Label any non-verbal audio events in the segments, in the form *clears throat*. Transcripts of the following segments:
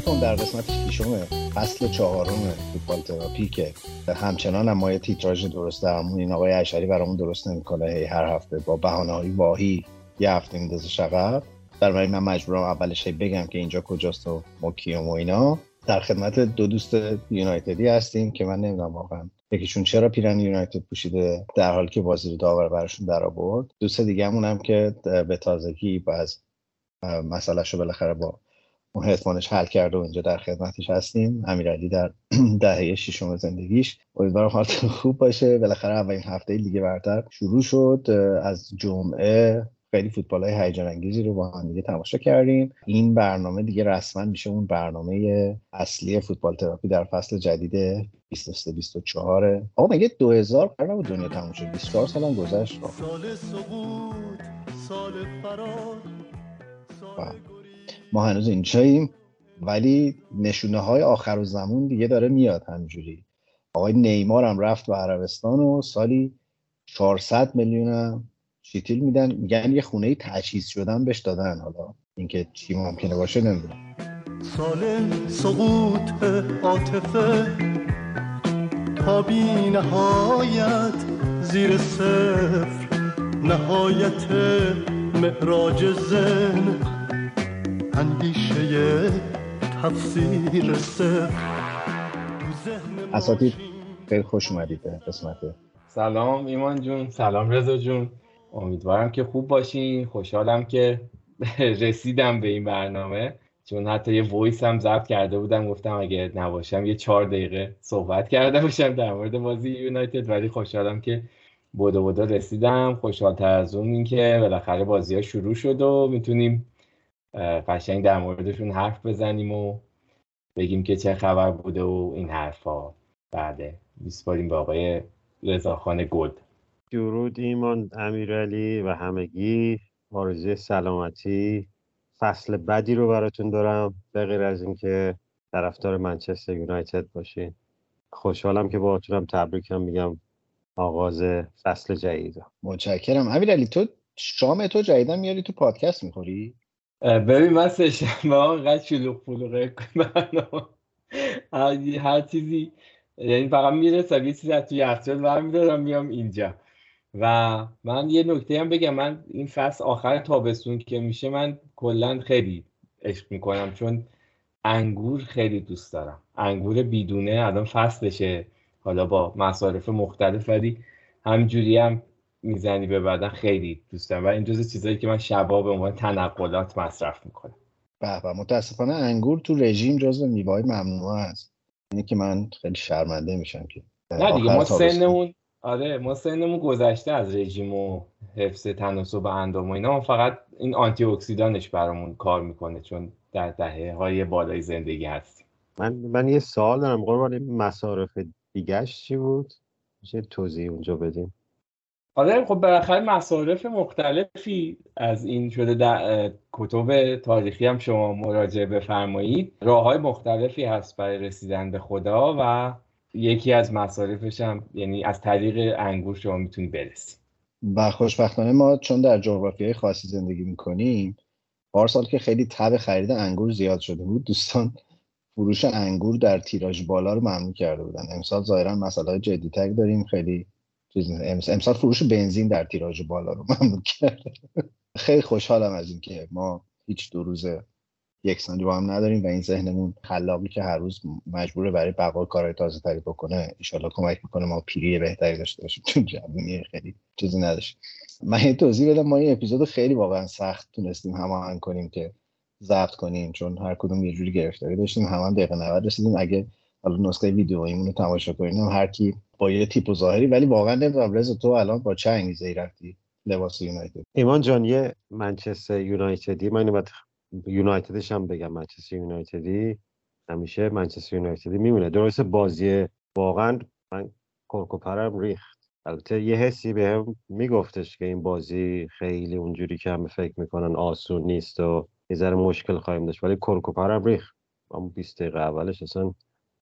علیکم در قسمت ششم فصل چهارم فوتبال تراپی که همچنان هم ما یه تیتراژ درست درمون این آقای اشری برامون درست نمی‌کنه هی هر هفته با بهانه های واهی یه هفته میندازه شقب در من مجبورم اولش بگم که اینجا کجاست و ما کیم و اینا. در خدمت دو دوست یونایتدی هستیم که من نمی‌دونم واقعا یکیشون چرا پیرن یونایتد پوشیده در حالی که بازی رو داور براشون در آورد. دوست دیگه هم که به تازگی باز مسئلهش رو بالاخره با اون حتمانش حل کرده و اینجا در خدمتش هستیم. امیرعلی در *clears throat* دهه ششم زندگیش. امیدوارم حالتون خوب باشه. بالاخره اولین هفته لیگ برتر شروع شد. از جمعه خیلی فوتبال های هیجان انگیزی رو با هم دیگه تماشا کردیم. این برنامه دیگه رسما میشه اون برنامه اصلی فوتبال تراپی در فصل جدید 23 24 آقا مگه 2000 قرار نبود دنیا تموم شد 24 سال گذشت. سال سقوط سال فرار سال ما هنوز اینجاییم ولی نشونه های آخر و زمون دیگه داره میاد همینجوری. آقای نیمار هم رفت به عربستان و سالی 400 میلیون شیتیل میدن. میگن یه خونه تجهیز شدن بهش دادن. حالا اینکه چی ممکنه باشه نمی‌دونم. سال سقوط عاطفه تا بی نهایت زیر صفر. نهایت معراج زن. اندیشه تفسیر اساتید خیلی خوش اومدید به قسمت. سلام ایمان جون سلام رضا جون. امیدوارم که خوب باشین. خوشحالم که *laughs* رسیدم به این برنامه. چون حتی یه وایس هم ضبط کرده بودم گفتم اگه نباشم یه چهار دقیقه صحبت کرده باشم در مورد بازی یونایتد. ولی خوشحالم که بودا بودا رسیدم. خوشحالتر از اون این که بالاخره بازی ها شروع شد و می‌تونیم قشنگ در موردشون حرف بزنیم و بگیم که چه خبر بوده و این حرفا. بعده میسپاریم به آقای رضاخان گل. درود ایمان امیرعلی و همگی. آرزوی سلامتی. فصل بدی رو براتون دارم به غیر از اینکه طرفدار منچستر یونایتد باشین. خوشحالم که باهاتونم تبریکم میگم آغاز فصل جدید متشکرم. امیرعلی تو شام تو جدیدن میاری تو پادکست می‌خوری؟ ببین من سه شنبه ها انقدر شلوغ پلوغه هر چیزی یعنی فقط می‌رسم یه چیزی از توی یخچال برمیدارم میام اینجا. و من یه نکته هم بگم من این فصل آخر تابستون که میشه من کلا خیلی عشق می‌کنم چون انگور خیلی دوست دارم. انگور بیدونه الان فصلشه. حالا با مصارف مختلف ولی همجوری هم می‌زنی به بدن خیلی دوست دارم. و این جزء چیزایی که من شبا به عنوان تنقلات مصرف می‌کنم. به به متاسفانه انگور تو رژیم جزء میوه‌های ممنوعه است اینه که من خیلی شرمنده میشم که نه دیگه ما سنمون آره ما سنمون گذشته از رژیم و حفظ تناسب اندام و اینا. فقط این آنتی اکسیدانش برامون کار می‌کنه چون در دهه های بالای زندگی هستیم. من من یه سوال دارم قربان مصارف دیگهش چی بود؟ میشه توضیح اونجا بدیم آره خب بالاخره مصارف مختلفی از این شده در کتب تاریخی هم شما مراجعه بفرمایید. راه های مختلفی هست برای رسیدن به خدا و یکی از مصارفش هم یعنی از طریق انگور شما می‌تونی برسی و خوشبختانه ما چون در جغرافی خاصی زندگی می‌کنیم پارسال که خیلی تب خرید انگور زیاد شده بود دوستان فروش انگور در تیراژ بالا رو ممنوع کرده بودن. امسال ظاهرا مسئله جدیتر داریم خیلی امسال فروش بنزین در تیراژ بالا رو ممنوع کرده. خیلی خوشحالم از اینکه ما هیچ دو روز یکسانی با هم نداریم و این ذهنمون خلاقی که هر روز مجبوره برای بقا کارهای تازه تری بکنه ایشالله کمک می‌کنه ما پیری بهتری داشته باشیم. چون جوونی خیلی چیزی نداشت. من یه توضیح بدم ما این اپیزود خیلی واقعا سخت تونستیم هماهنگ کنیم که ضبط کنیم چون هر کدوم یه جوری گرفتاری داشتیم هم, هم دقیقه 90 رسیدیم. اگه حالا نسخه ویدیوییمون رو تماشا کنیم هر کی با یه تیپ و ظاهری ولی واقعا نمی‌دونم رضا تو الان با چه انگیزه ای رفتی لباس یونایتد؟ ایمان جان یه منچستر یونایتدی من اینو یونایتدش هم بگم منچستر یونایتدی همیشه منچستر یونایتدی میمونه. درست بازی واقعا من کرکوپرم ریخت. البته یه حسی به هم میگفتش که این بازی خیلی اونجوری که همه فکر می‌کنن آسون نیست و یه ذره مشکل خواهیم داشت ولی کرکوپرم ریخت. اما 20 دقیقه اولش اصلا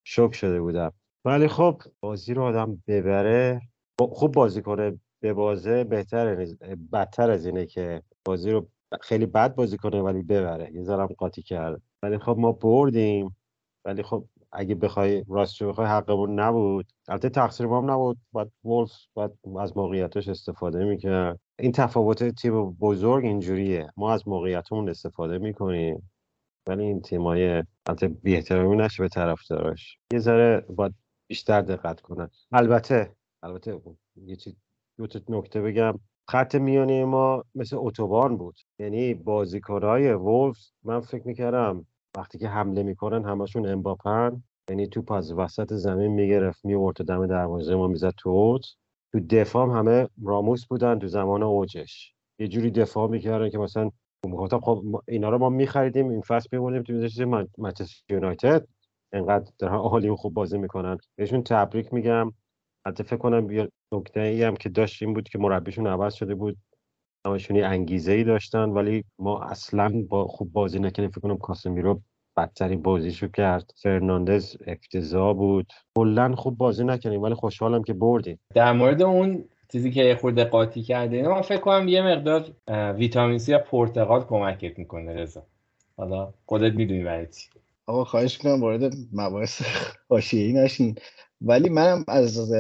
شوک شده بودم. ولی خب بازی رو آدم ببره خوب بازی کنه به بازه بهتر بدتر از اینه که بازی رو خیلی بد بازی کنه ولی ببره. یه ذرم قاطی کرد. ولی خب ما بردیم. ولی خب اگه بخوای راستش بخوای حقمون نبود. البته تقصیر ما هم نبود. باید وولف باید از موقعیتش استفاده می‌کرد. این تفاوت تیم بزرگ اینجوریه. ما از موقعیتمون استفاده می‌کنیم. ولی این تیمای البته بی‌احترامی نشه به طرفداراش. یه ذره باید بیشتر دقت کنن. البته البته یه چیز دو نکته بگم. خط میانی ما مثل اتوبان بود. یعنی بازیکنهای وولفز من فکر می‌کردم وقتی که حمله می‌کنن همشون امباپن یعنی توپ از وسط زمین می‌گرفت میورد تو دم دروازه ما می‌زد تو اوت تو دفاع همه راموس بودن تو زمان اوجش. یه جوری دفاع می‌کردن که مثلا خب اینا رو ما میخریدیم این فصل میبردیم تو میذاشتیم منچستر یونایتد. انقدر در عالی خوب بازی می‌کنن. بهشون تبریک میگم. حتی فکر کنم یه نکته ای هم که داشت این بود که مربیشون عوض شده بود. همشون انگیزه ای داشتن ولی ما اصلا با خوب بازی نکنیم فکر کنم کاسمیرو بدترین بازیشو کرد. فرناندز افتضاح بود. کلا خوب بازی نکنیم ولی خوشحالم که بردیم. در مورد اون چیزی که خورده قاطی کرده من فکر کنم یه مقدار ویتامین سی یا پرتقال کمکت می‌کنه رضا. حالا خودت می‌دونی برای چی. آقا خواهش می‌کنم وارد مباحث حاشیه‌ای نشین. ولی منم از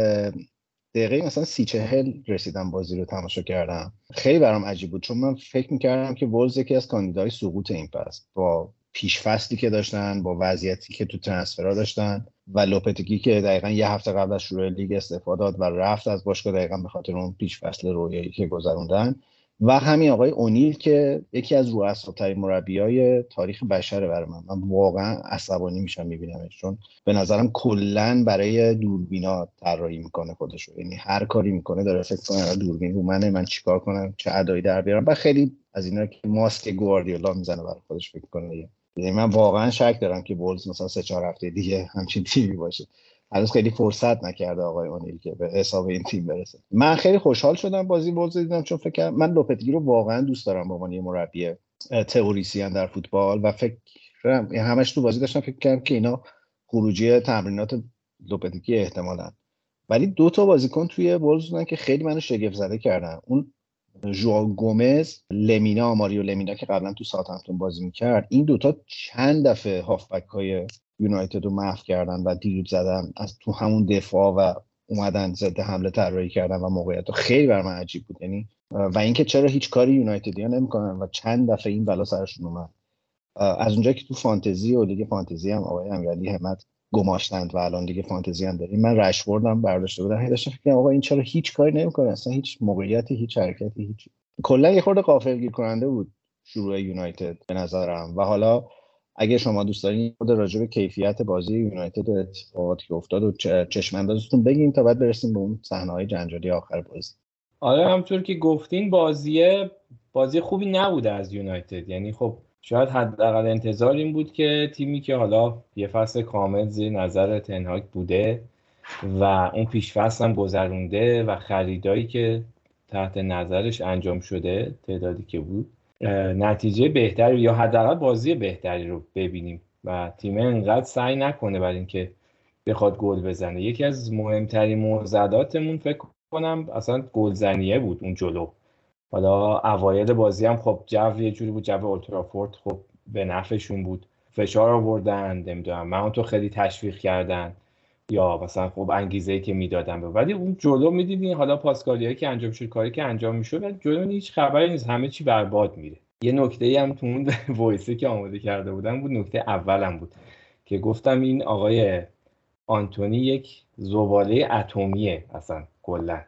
دقیقه مثلا سی چهل رسیدم بازی رو تماشا کردم. خیلی برام عجیب بود چون من فکر می‌کردم که ولز یکی از کاندیدای سقوط این فصل با پیش فصلی که داشتن با وضعیتی که تو ترنسفرها داشتن و لوپتگی که دقیقا یه هفته قبل از شروع لیگ استفاده داد و رفت از باشگاه دقیقا به خاطر اون پیش فصل رویایی که گذروندن. و همین آقای اونیل که یکی از رؤساترین های تاریخ بشره برای من. من واقعا عصبانی میشم میبینمش چون به نظرم کلا برای دوربینا طراحی می‌کنه خودشو. یعنی هر کاری می‌کنه داره فکر کنه دوربین رو منه من چیکار کنم چه ادایی در بیارم. و خیلی از اینا که ماسک گواردیولا می‌زنه برای خودش فکر کنه یعنی من واقعا شک دارم که بولز مثلا سه چهار هفته دیگه همچین تیمی باشه. هنوز خیلی فرصت نکرده آقای اونیل که به حساب این تیم برسه. من خیلی خوشحال شدم بازی بولز دیدم چون فکر من لوپتگی رو واقعا دوست دارم به عنوان یه مربی تئوریسین در فوتبال و فکر یعنی همش تو بازی داشتم فکر کردم که اینا خروجی تمرینات لوپتگی احتمالا. ولی دو تا بازیکن توی بولز بودن که خیلی منو شگفت زده کردن. اون ژو گومز لمینا ماریو لمینا که قبلا تو ساوثهمپتون بازی می‌کرد. این دوتا چند دفعه هافبک های یونایتد رو محو کردن و دیروب زدن از تو همون دفاع و اومدن ضد حمله طراحی کردن و موقعیت خیلی بر من عجیب بود. یعنی و اینکه چرا هیچ کاری یونایتدیا نمی‌کنن و چند دفعه این بلا سرشون اومد. از اونجا که تو فانتزی و لیگ فانتزی هم آقای امیرعلی همت گماشتند و الان دیگه فانتزی هم داریم. من رشوردم برداشته بودم. هی داشتم فکر آقا این چرا هیچ کاری نمی‌کنه؟ اصلا هیچ موقعیتی هیچ حرکتی هیچ. کلا یه خورده غافلگیر کننده بود شروع یونایتد به نظرم. و حالا اگه شما دوست دارین خود راجع به کیفیت بازی یونایتد اتفاقاتی که افتاد و چشم اندازتون بگین تا بعد برسیم به اون صحنه های جنجالی آخر بازی. آره همطور که گفتین بازی بازی خوبی نبوده از یونایتد. یعنی خب شاید حداقل انتظار این بود که تیمی که حالا یه فصل کامل زیر نظر تنهاک بوده و اون پیش فصل هم گذرونده و خریدایی که تحت نظرش انجام شده تعدادی که بود نتیجه بهتری یا حداقل بازی بهتری رو ببینیم و تیم انقدر سعی نکنه برای اینکه بخواد گل بزنه. یکی از مهمترین موزداتمون فکر کنم اصلا گلزنیه بود اون جلو. حالا اوایل بازی هم خب جو یه جوری بود جو اولترافورد خب به نفعشون بود. فشار آوردن نمی‌دونم من تو خیلی تشویق کردن. یا مثلا خب انگیزه ای که می‌دادن ولی اون جلو می‌دیدین حالا پاسکاریایی که انجام شد کاری که انجام می‌شد جلو هیچ خبری نیست. همه چی برباد میره. یه نکته ای هم تو اون *laughs* وایسی که آماده کرده بودم بود نکته اولم بود که گفتم این آقای آنتونی یک زباله اتمیه اصلا کلا.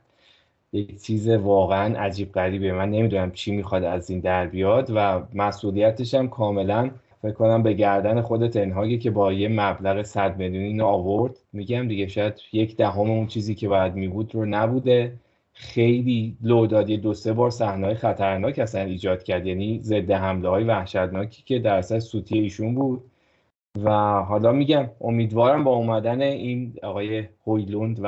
یک چیز واقعا عجیب غریبه. من نمی‌دونم چی می‌خواد از این در بیاد و مسئولیتش هم کاملا فکر کنم به گردن خود تنهاگی که با یه مبلغ 100 میلیون اینو آورد. میگم دیگه شاید یک دهم اون چیزی که باید میبود رو نبوده. خیلی لو داد دو سه بار صحنه خطرناک اصلا ایجاد کرد. یعنی ضد حمله های وحشتناکی که در اصل سوتی ایشون بود. و حالا میگم امیدوارم با اومدن این آقای هویلوند و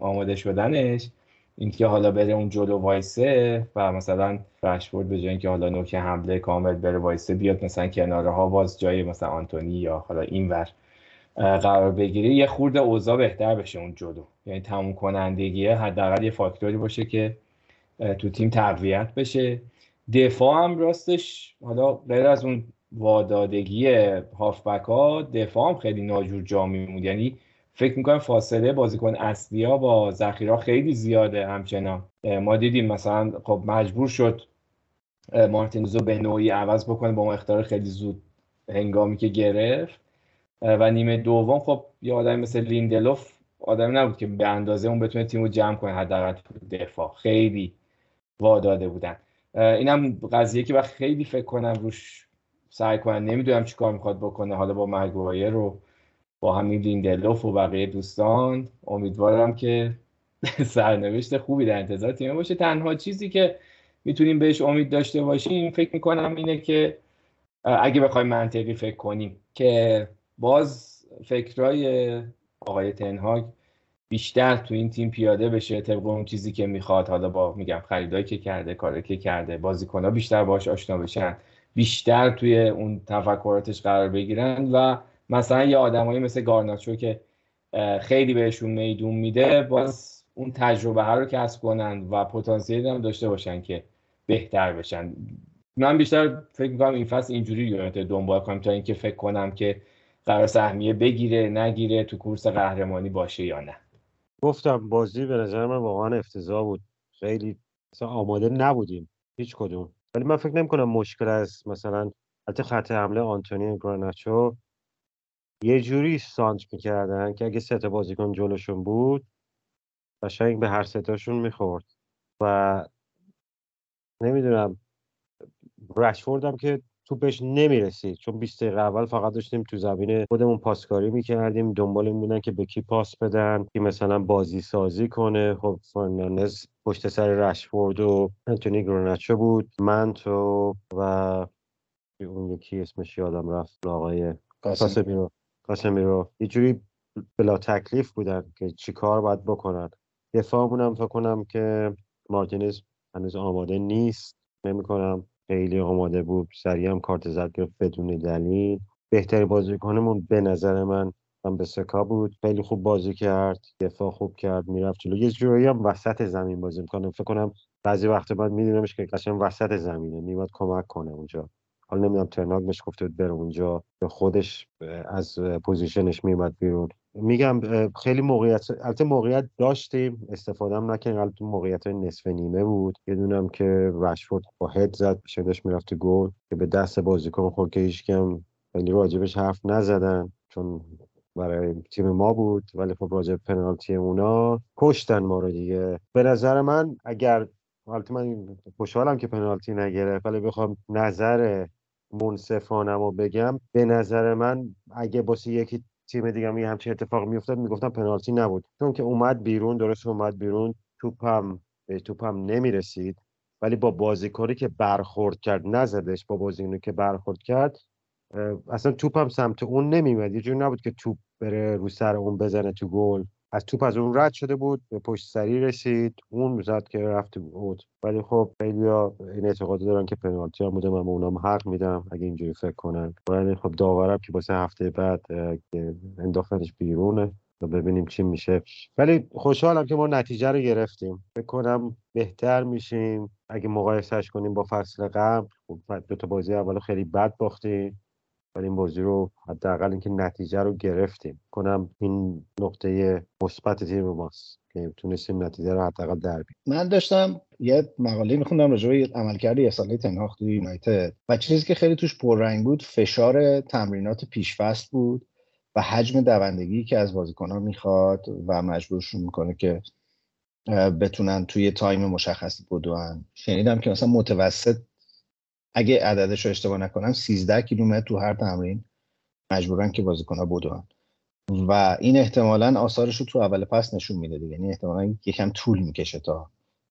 آماده شدنش اینکه حالا بره اون جلو وایسه و مثلا رشفورد به جای اینکه حالا نوک حمله کامل بره وایسه بیاد مثلا کناره ها باز جای مثلا آنتونی یا حالا اینور قرار بگیره یه خورده اوضاع بهتر بشه اون جلو. یعنی تموم کنندگیه حداقل یه فاکتوری باشه که تو تیم تقویت بشه. دفاع هم راستش حالا غیر از اون وادادگی هافبک ها دفاع هم خیلی ناجور جا میمود یعنی فکر می‌کنم فاصله بازیکن اصلی ها با ذخیره خیلی زیاده همچنان. ما دیدیم مثلا خب مجبور شد مارتینزو به نوعی عوض بکنه با اون اختار خیلی زود هنگامی که گرفت. و نیمه دوم خب یه آدمی مثل لیندلوف آدمی نبود که به اندازه اون بتونه تیمو جمع کنه حداقل دفاع. خیلی واداده بودن. اینم قضیه که وقت خیلی فکر کنم روش سعی کنن نمی‌دونم چی کار می‌خواد بکنه. حالا با مگوایر رو با همین لیندلوف و بقیه دوستان. امیدوارم که *laughs* سرنوشت خوبی در انتظار تیم باشه. تنها چیزی که می‌تونیم بهش امید داشته باشیم فکر می‌کنم اینه که اگه بخوایم منطقی فکر کنیم که باز فکرای آقای تنهاگ بیشتر تو این تیم پیاده بشه طبق اون چیزی که می‌خواد. حالا با میگم خریدایی که کرده کاری که کرده بازیکنها بیشتر باش آشنا بشن بیشتر توی اون تفکراتش قرار بگیرن و مثلا یه آدمایی مثل گارناچو که خیلی بهشون میدون میده باز اون تجربه ها رو کسب کنن و پتانسیلی هم داشته باشن که بهتر بشن. من بیشتر فکر می‌کنم این فصل اینجوری یونایتد دنبال کنم تا اینکه فکر کنم که قرار سهمیه بگیره نگیره تو کورس قهرمانی باشه یا نه. گفتم بازی به نظر من واقعا افتضاح بود. خیلی آماده نبودیم هیچ کدوم. ولی من فکر نمی کنم مشکل از مثلا البته خط حمله آنتونی گراناچو یه جوری سانچ می‌کردن که اگه سه تا بازیکن جلوشون بود قشنگ به هر ستاشون می‌خورد. و نمی‌دونم رشفورد هم که توپش نمی‌رسید. چون 20 دقیقه اول فقط داشتیم تو زمین خودمون پاسکاری می‌کردیم. دنبال این بودن که به کی پاس بدن که مثلا بازی سازی کنه. خب فرناندز پشت سر رشفورد و انتونی گروناچو بود من تو و اون یکی اسمش یادم رفت آقای کاسمیرو کاسمیرو. یه جوری بلا تکلیف بودن که چیکار باید بکنن. دفاعمون هم فکر کنم که مارتینز هنوز آماده نیست. نمی کنم خیلی آماده بود. سریع هم کارت زرد گرفت بدون دلیل. بهترین بازیکنمون به نظر من وان بیساکا بود. خیلی خوب بازی کرد. دفاع خوب کرد. می‌رفت جلو. یه جوری هم وسط زمین بازی می‌کنه فکر کنم بعضی وقت بعد میدونمش که قشنگ وسط زمینه. میاد کمک کنه اونجا. حالا نمی‌دونم تن هاگ بهش گفته بود بره اونجا خودش از position ش میومد بیرون. میگم خیلی موقعیت البته موقعیت داشتیم استفاده هم نکنیم البته موقعیت نصف نیمه بود. یه دونم که رشفورد با هد زد شدش می‌رفت گل که به دست بازیکن خورد که هیچ کم خیلی راجبش حرف نزدن چون برای تیم ما بود ولی خب راجب پنالتی اونا کشتن ما رو دیگه. به نظر من اگر البته من خوشحالم که پنالتی نگرفت ولی بخوام نظر منصفانم رو بگم به نظر من اگه باسه یکی تیم دیگه یه همچین اتفاق میافتاد می‌گفتم پنالتی نبود. چون که اومد بیرون درست اومد بیرون توپم به توپم نمی‌رسید. ولی با بازیکنی که برخورد کرد نزدش با بازیکنی که برخورد کرد اصلا توپم سمت اون نمیمد یه جوری نبود که توپ بره رو سر اون بزنه تو گل. از توپ از اون رد شده بود به پشت سری رسید. اون زد که رفت بود. ولی خب خیلی این اعتقاد دارن که پنالتی هم بوده. من اونام حق میدم اگه اینجوری فکر کنن. ولی خب داورم که واسه هفته بعد انداختنش بیرونه. ببینیم چی میشه. ولی خوشحالم که ما نتیجه رو گرفتیم. فکر کنم بهتر میشیم. اگه مقایسهش کنیم با فصل قبل. خب دو تا بازی اول خیلی بد باختیم. ولی این بازی رو حداقل اینکه نتیجه رو گرفتیم. کنم این نقطه مثبت تیم ماست که تونستیم نتیجه رو حداقل در من داشتم یه مقاله میخوندم راجع به عملکرد یه ساله تنهاخ توی یونایتد و چیزی که خیلی توش پررنگ بود فشار تمرینات پیشفست بود و حجم دوندگی که از بازیکنها می‌خواد و مجبورشون می‌کنه که بتونن توی تایم مشخصی بدون شنیدم که مثلا متوسط اگه عددش رو اشتباه نکنم 13 کیلومتر تو هر تمرین مجبورن که بازیکن‌ها بدون و این احتمالا آثارش رو تو اول پس نشون میده دیگه. یعنی احتمالا یکم طول می‌کشه تا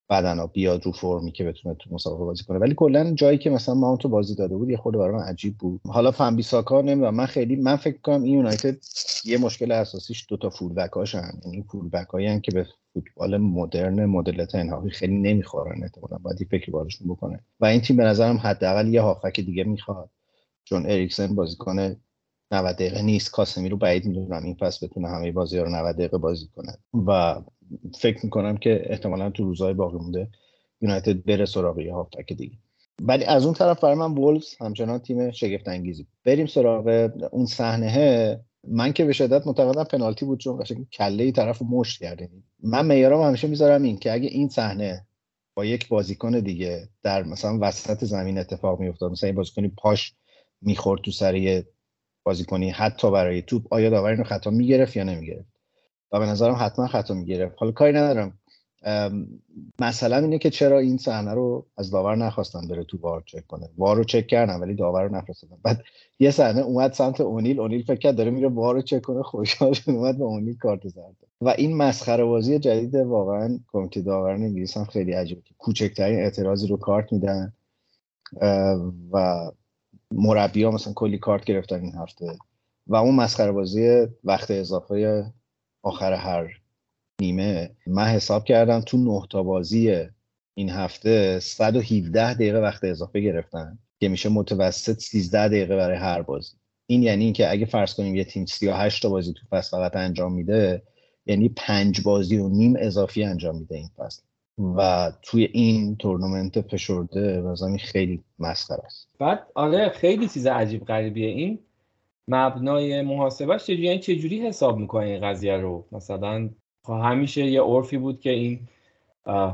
بدنا بیاد رو فرمی که بتونه تو مسابقه بازی کنه. ولی کلا جایی که مثلا ما تو بازی داده بود یه خورده برای عجیب بود. حالا فن بیساکا نمی‌دونم من خیلی من فکر کنم این یونایتد یه مشکل اساسیش دو تا فول بک هاشن یعنی فول بک که به فوتبال مدرن مدل تنهایی خیلی نمی‌خورن احتمالاً باید فکری بارشون بکنه. و این تیم به نظرم حداقل یه هافک دیگه می‌خواد. چون اریکسن بازیکن 90 دقیقه نیست کاسمی رو بعید می‌دونم این پس بتونه همه بازی رو 90 دقیقه بازی کنه. و فکر می‌کنم که احتمالا تو روزهای باقی مونده یونایتد بره سراغ یه هافبک دیگه. ولی از اون طرف برای من وولفز همچنان تیم شگفت انگیزی بریم سراغ اون صحنه من که به شدت معتقدم پنالتی بود چون قشنگ کله ای طرف مشت کرده من معیارم همیشه می‌ذارم این که اگه این صحنه با یک بازیکن دیگه در مثلا وسط زمین اتفاق میافتاد مثلا این بازیکنی پاش می‌خورد تو سر بازیکنی حتی برای توپ آیا داور اینو خطا می‌گرفت یا نمی‌گرفت؟ و به نظرم حتما خطا می‌گرفت. حالا کاری ندارم. مثلا اینه که چرا این صحنه رو از داور نخواستن بره تو وار چک کنه. وار رو چک کردن ولی داور رو نفرستادن. بعد یه صحنه اومد سمت اونیل اونیل فکر کرد داره میره وار رو چک کنه خوشحال اومد به اونیل کارت زد و این مسخره بازی جدید واقعا کمیته داوران انگلیس هم خیلی عجیبه کوچکترین اعتراضی رو کارت میدن و مربی ها مثلا کلی کارت گرفتن این هفته. و اون مسخره بازی وقت اضافه آخر هر نیمه. من حساب کردم تو نه تا بازی این هفته 117 دقیقه وقت اضافه گرفتن که میشه متوسط 13 دقیقه برای هر بازی. این یعنی اینکه اگه فرض کنیم یه تیم 38 تا بازی تو فصل فقط انجام میده یعنی پنج بازی و نیم اضافی انجام میده این فصل. و توی این تورنمنت فشرده مثلا خیلی مسخره است. بعد آره خیلی چیز عجیب غریبیه. این مبنای محاسبش چجوری یعنی چجوری حساب می‌کنه این قضیه رو؟ مثلا همیشه یه عرفی بود که این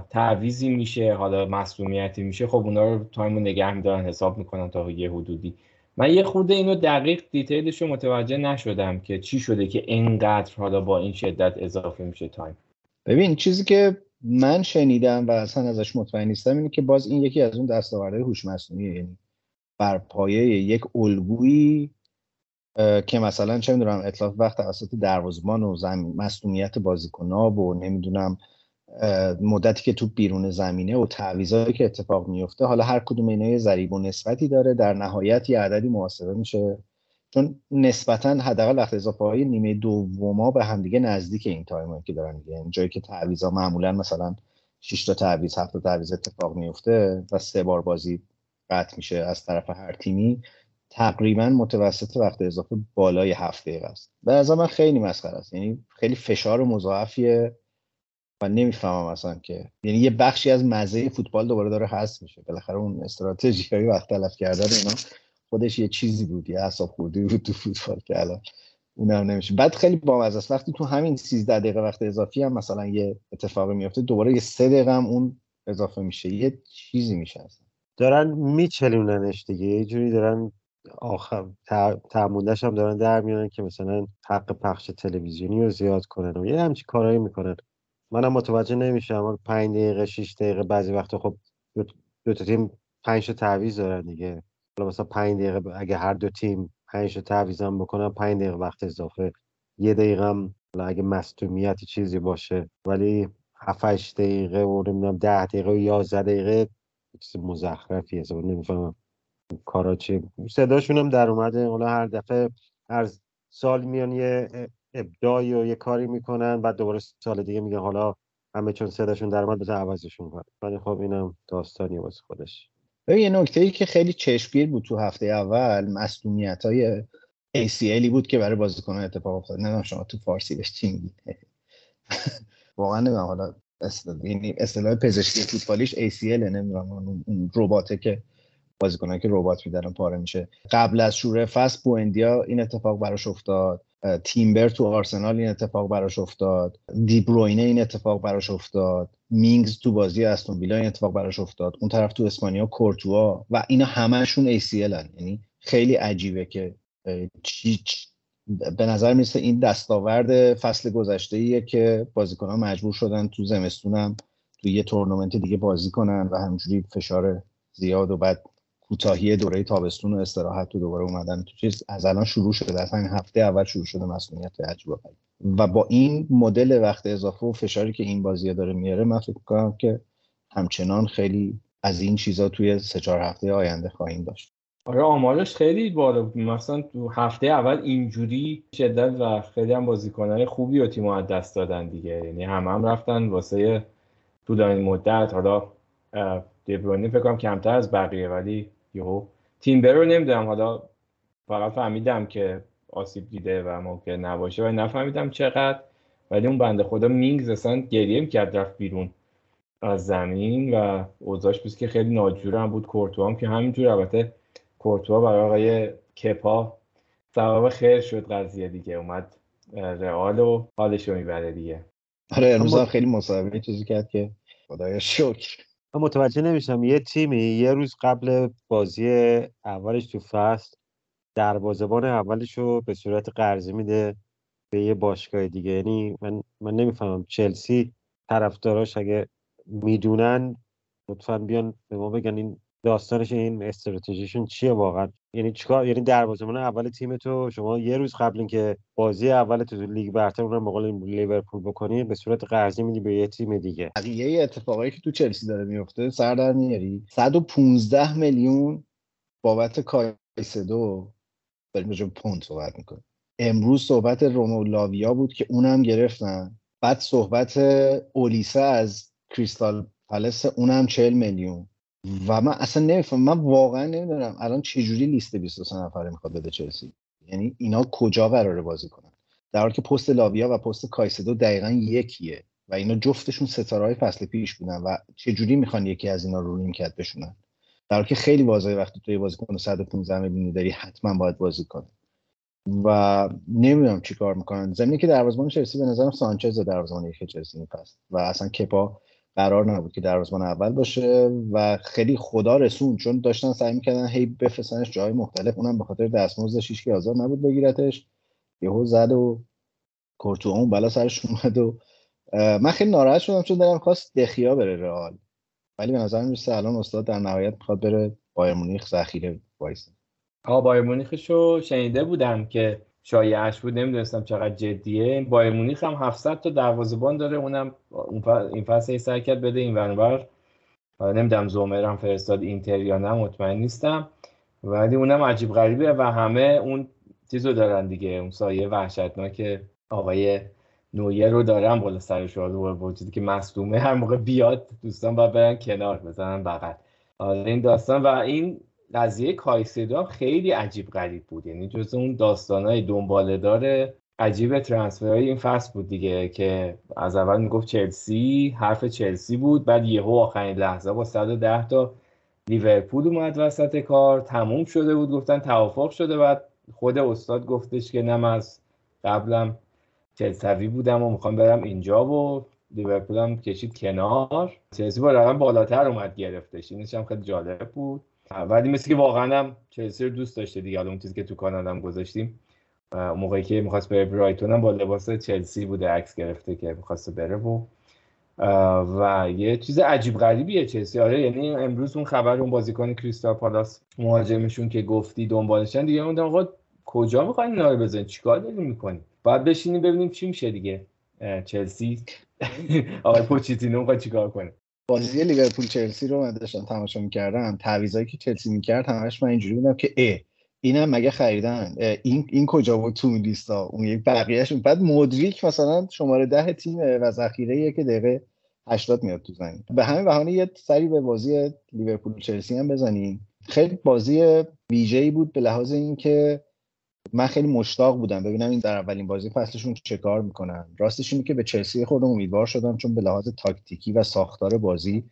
تعویضی میشه حالا مصدومیتی میشه. خب اونا رو time نگه میدارن حساب می‌کنن تا یه حدودی. من یه خورده اینو دقیق detail ش رو متوجه نشدم که چی شده که اینقدر حالا با این شدت اضافه میشه time. ببین چیزی که من شنیدم و اصلا ازش مطمئن نیستم اینه که باز این یکی از اون دستاوردهای هوش مصنوعی یعنی بر پایه یک الگویی که مثلا چه می‌دونم اتلاف وقت توسط دروازه‌بان و زمان مصدومیت بازیکن‌ها و نمی‌دونم مدتی که تو بیرون زمینه و تعویضایی که اتفاق میفته حالا هر کدوم اینا ضریب و نسبتی داره. در نهایت یه عددی محاسبه میشه. چون نسبتا حداقل وقت اضافه های نیمه دوما به همدیگه نزدیک این تایم که دارن دیگه. جایی که تعویضا معمولا مثلا 6 تا تعویض 7 تا تعویض اتفاق میفته و سه بار بازی قطع میشه از طرف هر تیمی. تقریبا متوسط وقت اضافه بالای هفت دقیقه است. به نظر من خیلی مسخره است. یعنی خیلی فشار مضاعفیه و نمی‌فهمم اصلا که یعنی یه بخشی از مزه فوتبال دوباره داره حذف میشه. بالاخره اون استراتژی های وقت تلف کردن اینا خودش یه چیزی بود یه اعصاب خوردی بود تو فوتبال که الان اونم نمیشه. بعد خیلی بامزه است. وقتی تو همین 13 دقیقه وقت اضافی هم مثلا یه اتفاقی میفته دوباره یه سه دقیقه هم اون اضافه میشه. یه چیزی میشه اصلا. دارن میچلوننش دیگه. یه جوری دارن آخر تعموندش هم دارن در میارن که مثلا حق پخش تلویزیونی رو زیاد کنن و یه همچی کارهایی می‌کنن. منم متوجه نمیشم. پنج دقیقه شیش دقیقه بعضی وقتا خب دو, تا تیم پنج تا تعویض دارن دیگه. حالا مثلا پنج دقیقه اگه هر دو تیم پنج تا تعویض هم بکنن پنج دقیقه وقت اضافه. یه دقیقه هم اگه مصدومیتی چیزی باشه. ولی 7 دقیقه و نمی‌دونم 10 دقیقه و 11 دقیقه چیز مزخرفیه. نمی‌فهمم. کارا چی صداشون هم در اومده. حالا هر دفعه هر سال میان یه ابداعی و یه کاری می‌کنن بعد دوباره سال دیگه میگه حالا همه چون صداشون در اومد بذار عوضشون کنن. ولی خب اینم داستانی واسه خودش. یه نکته ای که خیلی چشمگیر بود تو هفته اول مصدومیت های ACLی بود که برای بازیکنان اتفاق افتاد. نه شما تو فارسی بهش چی *laughs* واقعا نمی‌دونم حالا اصطلاح پزشکی فوتبالیش ACL نمی‌دونم اون رباته که بازیکنان که ربات میدن پاره میشه. قبل از شروع فصل بوندیا این اتفاق براش افتاد. تیمبر تو آرسنال این اتفاق براش افتاد. دیبروینه این اتفاق براش افتاد. مینگز تو بازی استون ویلا این اتفاق براش افتاد. اون طرف تو اسپانیا کورتوا و اینا همشون ACL هن. یعنی خیلی عجیبه که چی به نظر میسه این دستاورد فصل گذشته ایه که بازیکنان مجبور شدن تو زمستونم تو یه تورنمنت دیگه بازی کنن و همجوری فشار زیاد و بعد کوتاهی دوره تابستون و استراحت تو دوباره اومدن تو چیز. از الان شروع شده. همین هفته اول شروع شده مسئولیت عجیب و با این مدل وقت اضافه و فشاری که این بازی داره میاره من فکر کنم که همچنان خیلی از این چیزا توی سه چهار هفته آینده خواهیم داشت. آره آمارش خیلی بالا بود. مثلا تو هفته اول اینجوری شدت و خیلی هم بازیکنان خوبی و تیم از دست دادن دیگه. یعنی هم هم رفتن واسه طولانی مدت. حالا دیبرونی فکر کنم کمتر از بقیه ولی یهو. تیمبر رو نمی‌دونم حالا فقط فهمیدم که آسیب دیده و ممکن نباشه و نفهمیدم چقدر. ولی اون بنده خدا مینگز اصلا گریه می‌کرد رفت بیرون از زمین و اوضاعش بود که خیلی ناجور هم بود. کورتوا هم که همینجور البته کورتوا برای آقای کپا سبب خیر شد قضیه دیگه. اومد رئال و حالش رو می‌بره دیگه. آره امروز خیلی مصاحبه چیزی کرد که خدایا شکر. من متوجه نمیشم. یه تیمی یه روز قبل بازی اولش تو فصل دروازه‌بان اولش رو به صورت قرضی میده به یه باشگاه دیگه. یعنی من من نمی‌فهمم چلسی طرفداراش اگه می‌دونن لطفا بیان به ما بگن این داستانش این استراتژیشون چیه واقعا؟ یعنی چیکار یعنی دروازه‌بان اول تیم تو شما یه روز قبل اینکه بازی اول تو لیگ برتر اونم مقابل لیورپول بکنی به صورت قرضی میدی به یه تیم دیگه. بقیه اتفاقایی که تو چلسی داره میفته سر در میاری 115 میلیون بابت کایسدو. داریم راجع پوند صحبت می‌کنیم. امروز صحبت رومو لاویا بود که اونم گرفتن. بعد صحبت اولیسا از کریستال پلس اونم 40 میلیون. و من اصلا نمیفهم من واقعا نمی‌دونم الان چجوری لیست 23 نفره می‌خواد بده چلسی. یعنی اینا کجا قراره بازی کنن؟ در حالی که پست لاویا و پست کایسدو دقیقا یکیه و اینا جفتشون ستاره های فصل پیش بودن و چجوری می‌خوان یکی از اینا رو نیمکت بشونن؟ در حالی که خیلی واضحه وقتی توی بازیکن 115 میلیونی داری حتما باید بازی کنه و نمی‌دونم چیکار می‌کنن. زمینی که دروازه‌بان چلسی به نظرم سانچز دروازه‌بان یک چلسی میپست و اصلا کپا قرار نبود که دروازه‌بان اول باشه و خیلی خدا رسون چون داشتن سعی می‌کردن هی بفرستنش جای مختلف. اونم به خاطر دستمزدش که آزاد نبود بگیرتش. یهو زد و کورتو اون بالا سرش اومد و من خیلی ناراحت شدم چون دلم خواست دخیا بره رئال. ولی به نظر می‌رسه الان استاد در نهایت می‌خواد بره بایر مونیخ ذخیره وایسه. آ بایر مونیخشو شنیده بودم که شایعش بود نمی‌دونستم چقدر جدیه. بایر مونیخ هم 700 تا دروازه‌بان داره اونم این فصل کرد بده این ورانور نمی‌دونم زومر هم فرستاد اینتر یا نه مطمئن نیستم. ولی اونم عجیب غریبه و همه اون چیزو دارن دیگه. اون سایه وحشتناک آقای نویه رو دارن بالا سرش رو وجودی که مصدومه هر موقع بیاد دوستان باید برن کنار بزنن بغل. آره این داستان و این قضیه کایسدو خیلی عجیب غریب بود. یعنی جز اون داستانهای دنباله داره عجیب ترانسفرهای این فصل بود دیگه که از اول می‌گفت چلسی حرف چلسی بود بعد یهو آخرین لحظه با 110 تا لیورپول اومد وسط کار تموم شده بود گفتن توافق شده بعد خود استاد گفتش که نم از قبلم چلسوی بودم و می‌خوام برم اینجا و لیورپول هم کشید کنار. چلسی با رقم بالاتر اومد گرفتش. اینش هم خیلی جالب بود. ولی مثل که واقعا هم چلسی رو دوست داشته دیگه. اون چیزی که تو کانال هم گذاشتیم. اون موقعی که می‌خواست بره برایتون هم با لباس چلسی بوده عکس گرفته که می‌خواست بره و و یه چیز عجیب غریبیه چلسی. آره یعنی امروز اون خبر اون بازیکن کریستال پالاس مهاجمشون که گفتی دنبالشن دیگه. اون آقا کجا می‌خواین اینا رو بزنین؟ چیکار دارین می‌کنین؟ بعد بشینیم ببینیم چی میشه دیگه. چلسی. *laughs* آقای پوچیتینو می‌خواد چیکار کنه؟ بازی لیورپول چلسی رو من داشتم تماشا می‌کردم. تعویضایی که چلسی می‌کرد همش من اینجوری بودم که ا اینم مگه خریدن؟ این این کجا بود تو لیستا؟ اون یک بقیهش بعد مدریک مثلا شماره ده تیم و ذخیره که دقیقه 80 میاد تو زمین. به همین بهانه یه سری به بازی لیورپول چلسی هم بزنیم. خیلی بازی ویژه‌ای بود به لحاظ اینکه من خیلی مشتاق بودم ببینم این در اولین بازی فصلشون چه کار می‌کنن. راستش اینه که به چلسی خورده امیدوار شدم چون به لحاظ تاکتیکی و ساختار بازی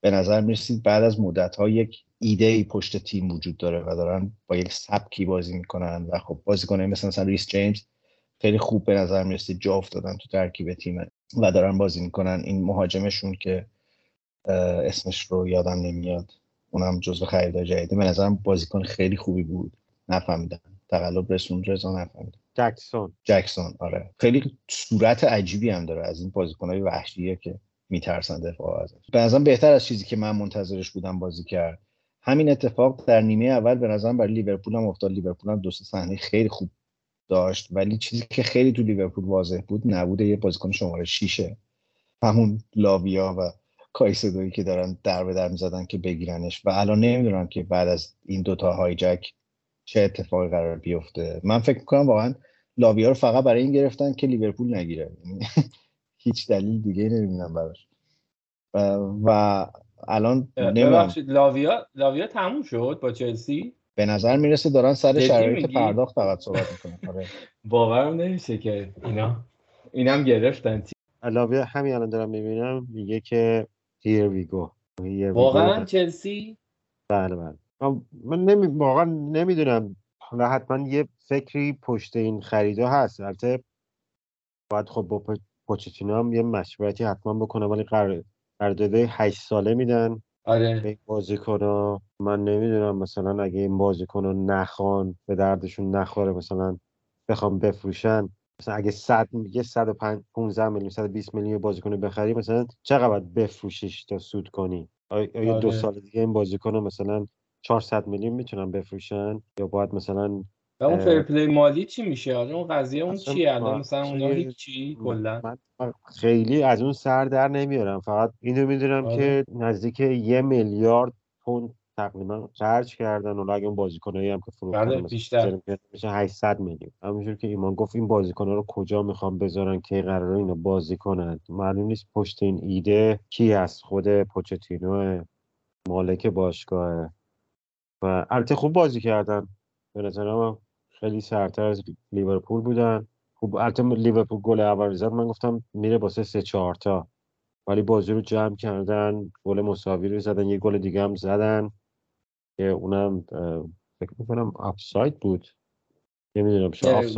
به نظر می‌رسید بعد از مدت ها یک ایده ای پشت تیم وجود داره و دارن با یک سبکی بازی می‌کنن و خب بازی کنه مثل مثلا ریس جیمز خیلی خوب به نظر می‌رسید جا افتادن تو ترکیب تیم و دارن بازی می‌کنن. این مهاجمشون که اسمش رو یادم نمیاد. اونم جزو خریدار جدیده. به نظرم بازیکن خیلی خوبی بود. نفهمیدم. تقلب رسون رضا نفهمید جکسون. جکسون آره. خیلی صورت عجیبی هم داره از این بازیکنهای وحشیه که میترسن دفاع ازش. به نظرم بهتر از چیزی که من منتظرش بودم بازی کرد. همین اتفاق در نیمه اول به نظرم برای لیورپول هم افتاد. لیورپول هم دو صحنه خیلی خوب داشت. ولی چیزی که خیلی تو لیورپول واضح بود نبوده یه بازیکن شماره شیشه. همون لاویا و کایسدوی که دارن در به در می‌زدن که بگیرنش. و الان نمی‌دونم که بعد از این دوتا هایجک چه اتفاقی قرار بیفته. من فکر می‌کنم واقعا لاویا رو فقط برای این گرفتن که لیورپول نگیره. *laughs* هیچ دلیل دیگه نمی‌بینم براش. و الان ببخشید لاویا لاویا تموم شد با چلسی؟ به نظر می‌رسه دارن سر شرایط پرداخت فقط صحبت می‌کنن. آره. *laughs* باورم نمیشه که اینا اینم گرفتن. لاویا همین الان دارم می‌بینم میگه که here we go. واقعا چلسی؟ بله بله. من نمی... واقعا نمی‌دونم. و حتما یه فکری پشت این خریدا هست. البته باید خب با پوچتینو هم یه مشورتی حتما بکنم ولی قرار قرارداد 8 ساله میدن. آره. بازیکن من نمی‌دونم مثلا اگه این بازیکن رو نخوان به دردشون نخوره مثلا بخوام بفروشن مثلا اگه 100 یه 115 میلیون 120 میلیون بازیکن بخری مثلا چقدر باید بفروشیش تا سود کنی؟ آیا آره. دو سال دیگه این بازیکن رو مثلا 400 میلیون می‌تونن بفروشن؟ یا باید مثلا و اون فر پلی مالی چی میشه؟ آره اون قضیه اون چی الان؟ مثلا اون چی کلا. خیلی از اون سر در نمیارم. فقط اینو می‌دونم آره. که نزدیک یه میلیارد پوند تقریبا خرج کردن. و اگه اون بازیکنایی هم که فروختن بله بیشتر. میشه 800 میلیون. همونجور که ایمان گفت این بازیکن‌ها رو کجا می‌خوام بذارن؟ که قراره اینو بازی کنن؟ معلوم نیست پشت این ایده کی هست. خود پوچتینو مالک باشگاه و البته خوب بازی کردن. به نظرم خیلی سرتر از لیورپول بودن. خوب البته لیورپول گل اول زد من گفتم میره واسه سه چهار تا. ولی بازی رو جمع کردن گل مساوی رو زدن یه گل دیگه هم زدن که اونم فکر می‌کنم آفساید بود. نمی‌دونم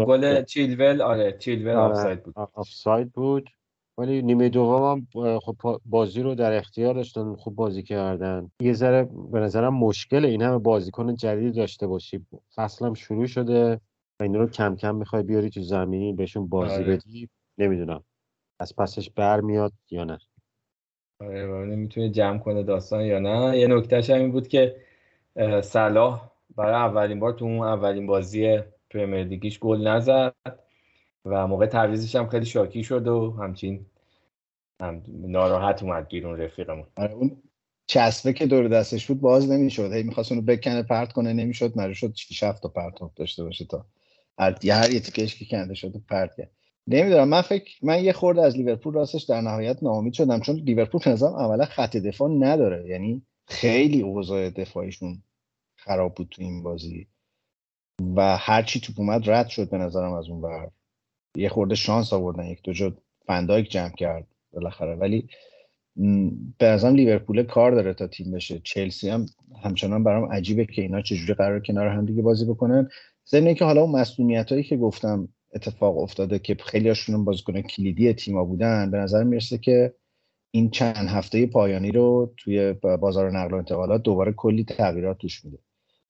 گل چیلول آره چیلول آره. آفساید بود. آفساید بود. ولی نیمه دوم هم خب بازی رو در اختیار داشتن خوب بازی کردن. یه ذره به نظرم مشکل این همه بازیکن جدید داشته باشی. فصلم شروع شده و این رو کم کم می‌خوای بیاری تو زمینی بهشون بازی آره. بدی. نمی‌دونم از پسش برمیاد یا نه. آره می‌تونه جمع کنه داستان یا نه. یه نکتهش هم این بود که صلاح برای اولین بار تو اون اولین بازی پرمیر گل نزد. و موقع تعویزش هم خیلی شاکی شد و همچین هم ناراحت اومد بیرون رفیقمون. آره اون چسبه که دور دستش بود باز نمی‌شد. هی می‌خواست اونو بکنه پرت کنه نمی‌شد. مره شد 6 7 تا پرت داشته باشه تا هر هر یه تیکش که کنده شد و پرت کرد. نمی‌دونم من فکر من یه خورده از لیورپول راستش در نهایت ناامید شدم چون لیورپول نظام اولا خط دفاع نداره. یعنی خیلی اوضاع دفاعیشون خراب بود تو این بازی. و هر چی توپ اومد رد شد به نظرم از اون ور. یه خورده شانس آوردن یک دو جا فندایک جمع کرد بالاخره. ولی به نظرم لیورپول کار داره تا تیم بشه. چلسی هم همچنان برام عجیبه که اینا چجوری قرار کنار هم دیگه بازی بکنن. ضمن که حالا اون مسئولیت هایی که گفتم اتفاق افتاده که خیلی هاشون بازیکن کلیدی تیما بودن به نظر می‌رسه که این چند هفته پایانی رو توی بازار نقل و انتقالات دوباره کلی تغییرات توش میده.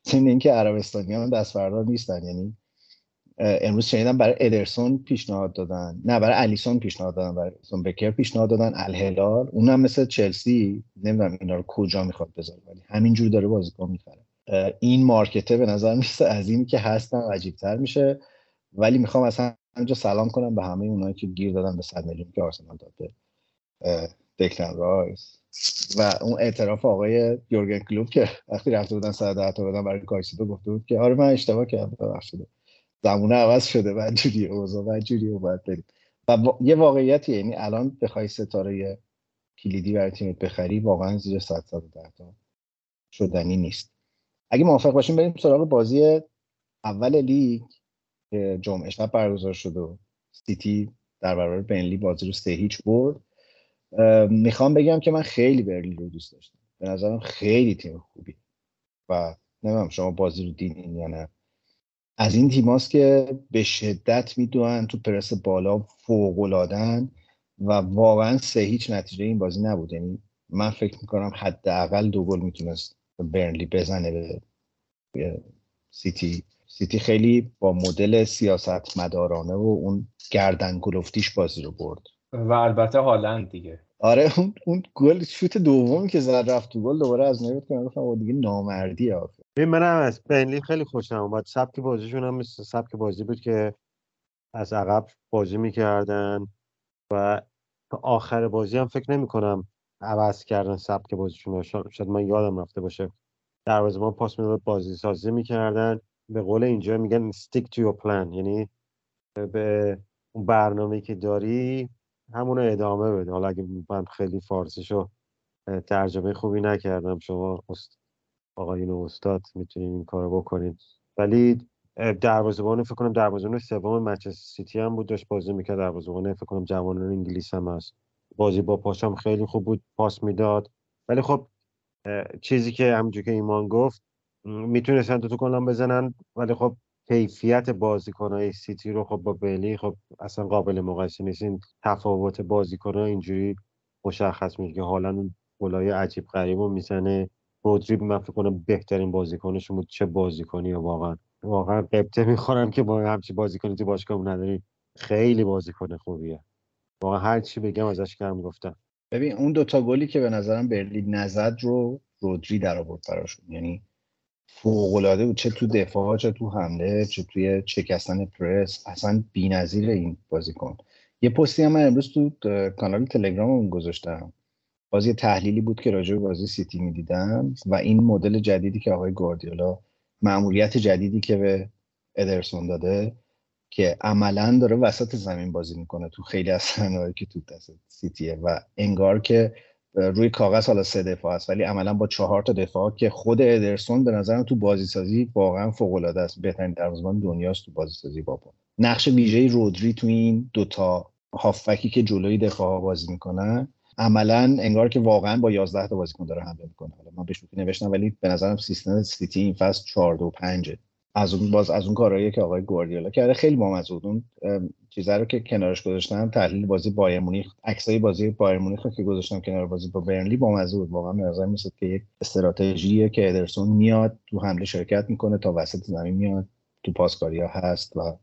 ضمن اینکه عربستانی هم دست نیستن یعنی امروز شنیدم برای ادرسون پیشنهاد دادن. نه برای الیسون پیشنهاد دادن برای الیسون بکر پیشنهاد دادن. الهلال اونم مثل چلسی نمی‌دونم اینا رو کجا می‌خواد بذاره ولی همینجور داره بازیکن می‌خره. این مارکته به نظر میسه از این که هستن عجیبتر میشه. ولی می‌خوام اصلا همینجا سلام کنم به همه اونایی که گیر دادن به 100 میلیون که آرسنال داده دکلن رایس. و اون اعتراف آقای یورگن کلوپ که وقتی رفته بودن 110 تا بدن برای کایسیدو گفته بود که آره من اشتباه کردم ببخشید. زمونه عوض شده و جوری اوضاع و جوری باید بریم. و یه واقعیتی یعنی الان بخوای ستاره کلیدی برای تیمت بخری واقعا زیر 100 تا شدنی نیست. اگه موافق باشیم بریم سراغ بازی اول لیگ که جمعه شب برگزار شد و سیتی در برابر بنلی بازی رو سه هیچ برد. می‌خوام بگم که من خیلی برلی رو دوست داشتم. به نظرم خیلی تیم خوبی. و نمی‌دونم شما بازی رو دیدین یا نه. از این تیماست که به شدت می‌دونن تو پرس بالا فوقلادن و واقعا سه هیچ نتیجه این بازی نبود یعنی من فکر می‌کنم حداقل دو گل می‌تونست برنلی بزنه به سیتی. سیتی خیلی با مدل سیاست مدارانه و اون گردن گلفتیش بازی رو برد. و البته هالند دیگه. آره اون اون گل شوت دومی که زد رفت تو گل دوباره از نوید کنم گفتم دیگه نامردی ببین منم از بنلی خیلی خوشم اومد. سبک بازیشون هم مثل سبک بازی بود که از عقب بازی می‌کردن و تا آخر بازی هم فکر نمی کنم عوض کردن سبک بازیشون شاید من یادم رفته باشه. ما پاس می‌داد بازی سازی می‌کردن. به قول اینجا میگن stick to your plan. یعنی به اون برنامه که داری همونو ادامه بده. حالا اگه من خیلی فارسیشو ترجمه خوبی نکردم شما آقایون استاد می‌تونین این کارو بکنین ولی دروازه‌بان فکر کنم دروازه‌بان سوم منچستر سیتی هم بود داشت بازی می‌کرد. دروازه‌بان فکر کنم جوانان انگلیس هم هست. بازی با پاشم خیلی خوب بود پاس می‌داد. ولی خب چیزی که همونجور که ایمان گفت می‌تونستن تو کنم بزنن. ولی خب کیفیت بازیکنهای سیتی رو خب با بلی خب اصلا قابل مقایسه نیست. این تفاوت بازیکنها اینجوری مشخص میشه که حالا اون گلای عجیب غریب رو می‌زنه. رودری من فکر کنم بهترین بازیکنشون بود چه بازیکنی واقعا. واقعا قبطه می‌خورم که با همچی بازیکنی تو باشگاه نداری. خیلی بازیکن خوبیه. واقعا هر چی بگم ازش کم گفتم. ببین اون دوتا گلی که به نظرم برلین نزد رو رودری در آورد براشون. یعنی فوق بود. چه تو دفاع چه تو حمله چه توی چکستن پرس. اصلا بی‌نظیر این بازیکن. یه پستی هم من امروز تو کانال تلگرامم گذاشتم. بازی تحلیلی بود که راجع به بازی سیتی می‌دیدم و این مدل جدیدی که آقای گواردیولا معمولیت جدیدی که به ادرسون داده که عملا داره وسط زمین بازی می‌کنه تو خیلی از صحنه‌هایی که تو دست سیتیه و انگار که روی کاغذ حالا سه دفاع است ولی عملا با چهار تا دفاع که خود ادرسون به نظرم تو بازی سازی واقعا فوق است. بهترین دروازه‌بان دنیاست تو بازی سازی با نقش ویژه رودری تو این دوتا هافکی که جلوی دفاع بازی می‌کنن عملا انگار که واقعا با 11 تا بازیکن داره حمله می‌کنه. حالا من بهش نوشتم ولی به نظرم سیستم سیتی این فصل 4 2 5 از اون باز از اون کارهایی که آقای گواردیولا کرده خیلی بامزه بود. اون چیزا رو که کنارش گذاشتم تحلیل بازی بایر مونیخ عکسای بازی بایر مونیخ که گذاشتم کنار بازی با برنلی بامزه بود. واقعا به نظر میاد که یک استراتژیه که ادرسون میاد تو حمله شرکت می‌کنه تا وسط زمین میاد تو پاسکاری ها هست و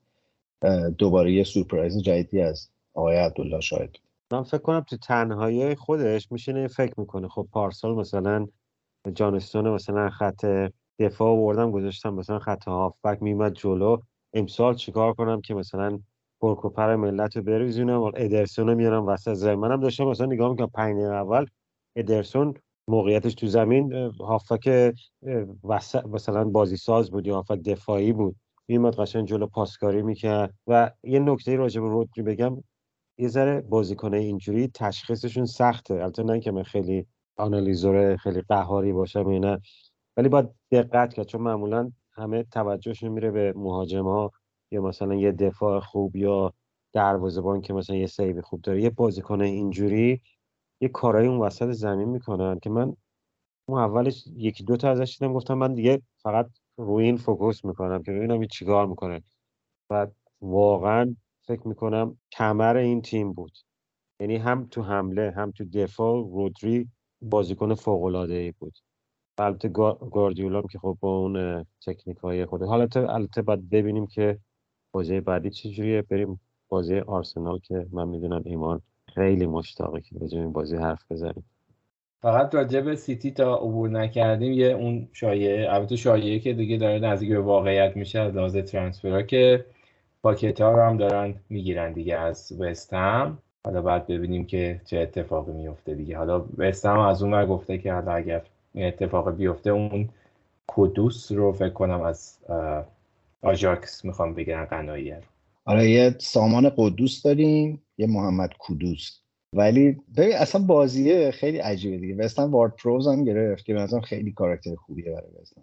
دوباره یه سورپرایز جدیدی از آقای عبدالله شاهد. من فکر کنم تو تنهایی خودش میشینه فکر می‌کنه. خب پارسال مثلا جانستون مثلا خط دفاع آوردم گذاشتم مثلا خط هافبک میمد جلو. امسال چیکار کنم که مثلا پرکوپر ملت رو بریزونم ادرسون رو میارم وسط زمین. منم داشتم مثلا نگاه می‌کنم پنج اول ادرسون موقعیتش تو زمین هافک مثلا بازی ساز بود یا هافک دفاعی بود. میمد قشنگ جلو پاسکاری می‌کرد و یه نکته راجع به رودری بگم. یه ذره بازیکن اینجوری تشخیصشون سخته. البته نه که من خیلی آنالیزور خیلی قهاری باشم اینا ولی باید دقت کرد. چون معمولا همه توجهشون میره به مهاجم ها یا مثلا یه دفاع خوب یا دروازه‌بان که مثلا یه سیو خوب داره. یه بازیکن اینجوری یه کارایی اون وسط زمین می‌کنن که من اون اولش یکی دو تا ازش دیدم گفتم من دیگه فقط روی این فوکوس می‌کنم که ببینم این چیکار می‌کنه. و واقعا فکر می‌کنم کمر این تیم بود. یعنی هم تو حمله هم تو دفاع رودری بازیکن فوق العاده ای بود البته گاردیولا که خب با اون تکنیک های خوده حالا البته باید ببینیم که بازی بعدی چجوریه بریم بازی آرسنال که من می‌دونم ایمان خیلی مشتاقه که به این بازی حرف بزنیم. فقط راجع به سیتی تا عبور نکردیم یه اون شایعه البته شایعه که دیگه داره نزدیک به واقعیت میشه از لحاظ ترانسفرها که پاکت ها رو هم دارن می‌گیرن دیگه از وستهم حالا بعد ببینیم که چه اتفاقی میفته دیگه. حالا وستهم از اون گفته که حالا اگر این اتفاق بیفته اون کدوس رو فکر کنم از آژاکس می‌خوام بگیرن قنایی رو. آره یه سامان قدوس داریم یه محمد کدوس. ولی ببین اصلا بازیه خیلی عجیبه دیگه. وستن وارد پروز هم گرفت که خیلی کاراکتر خوبیه برای وستن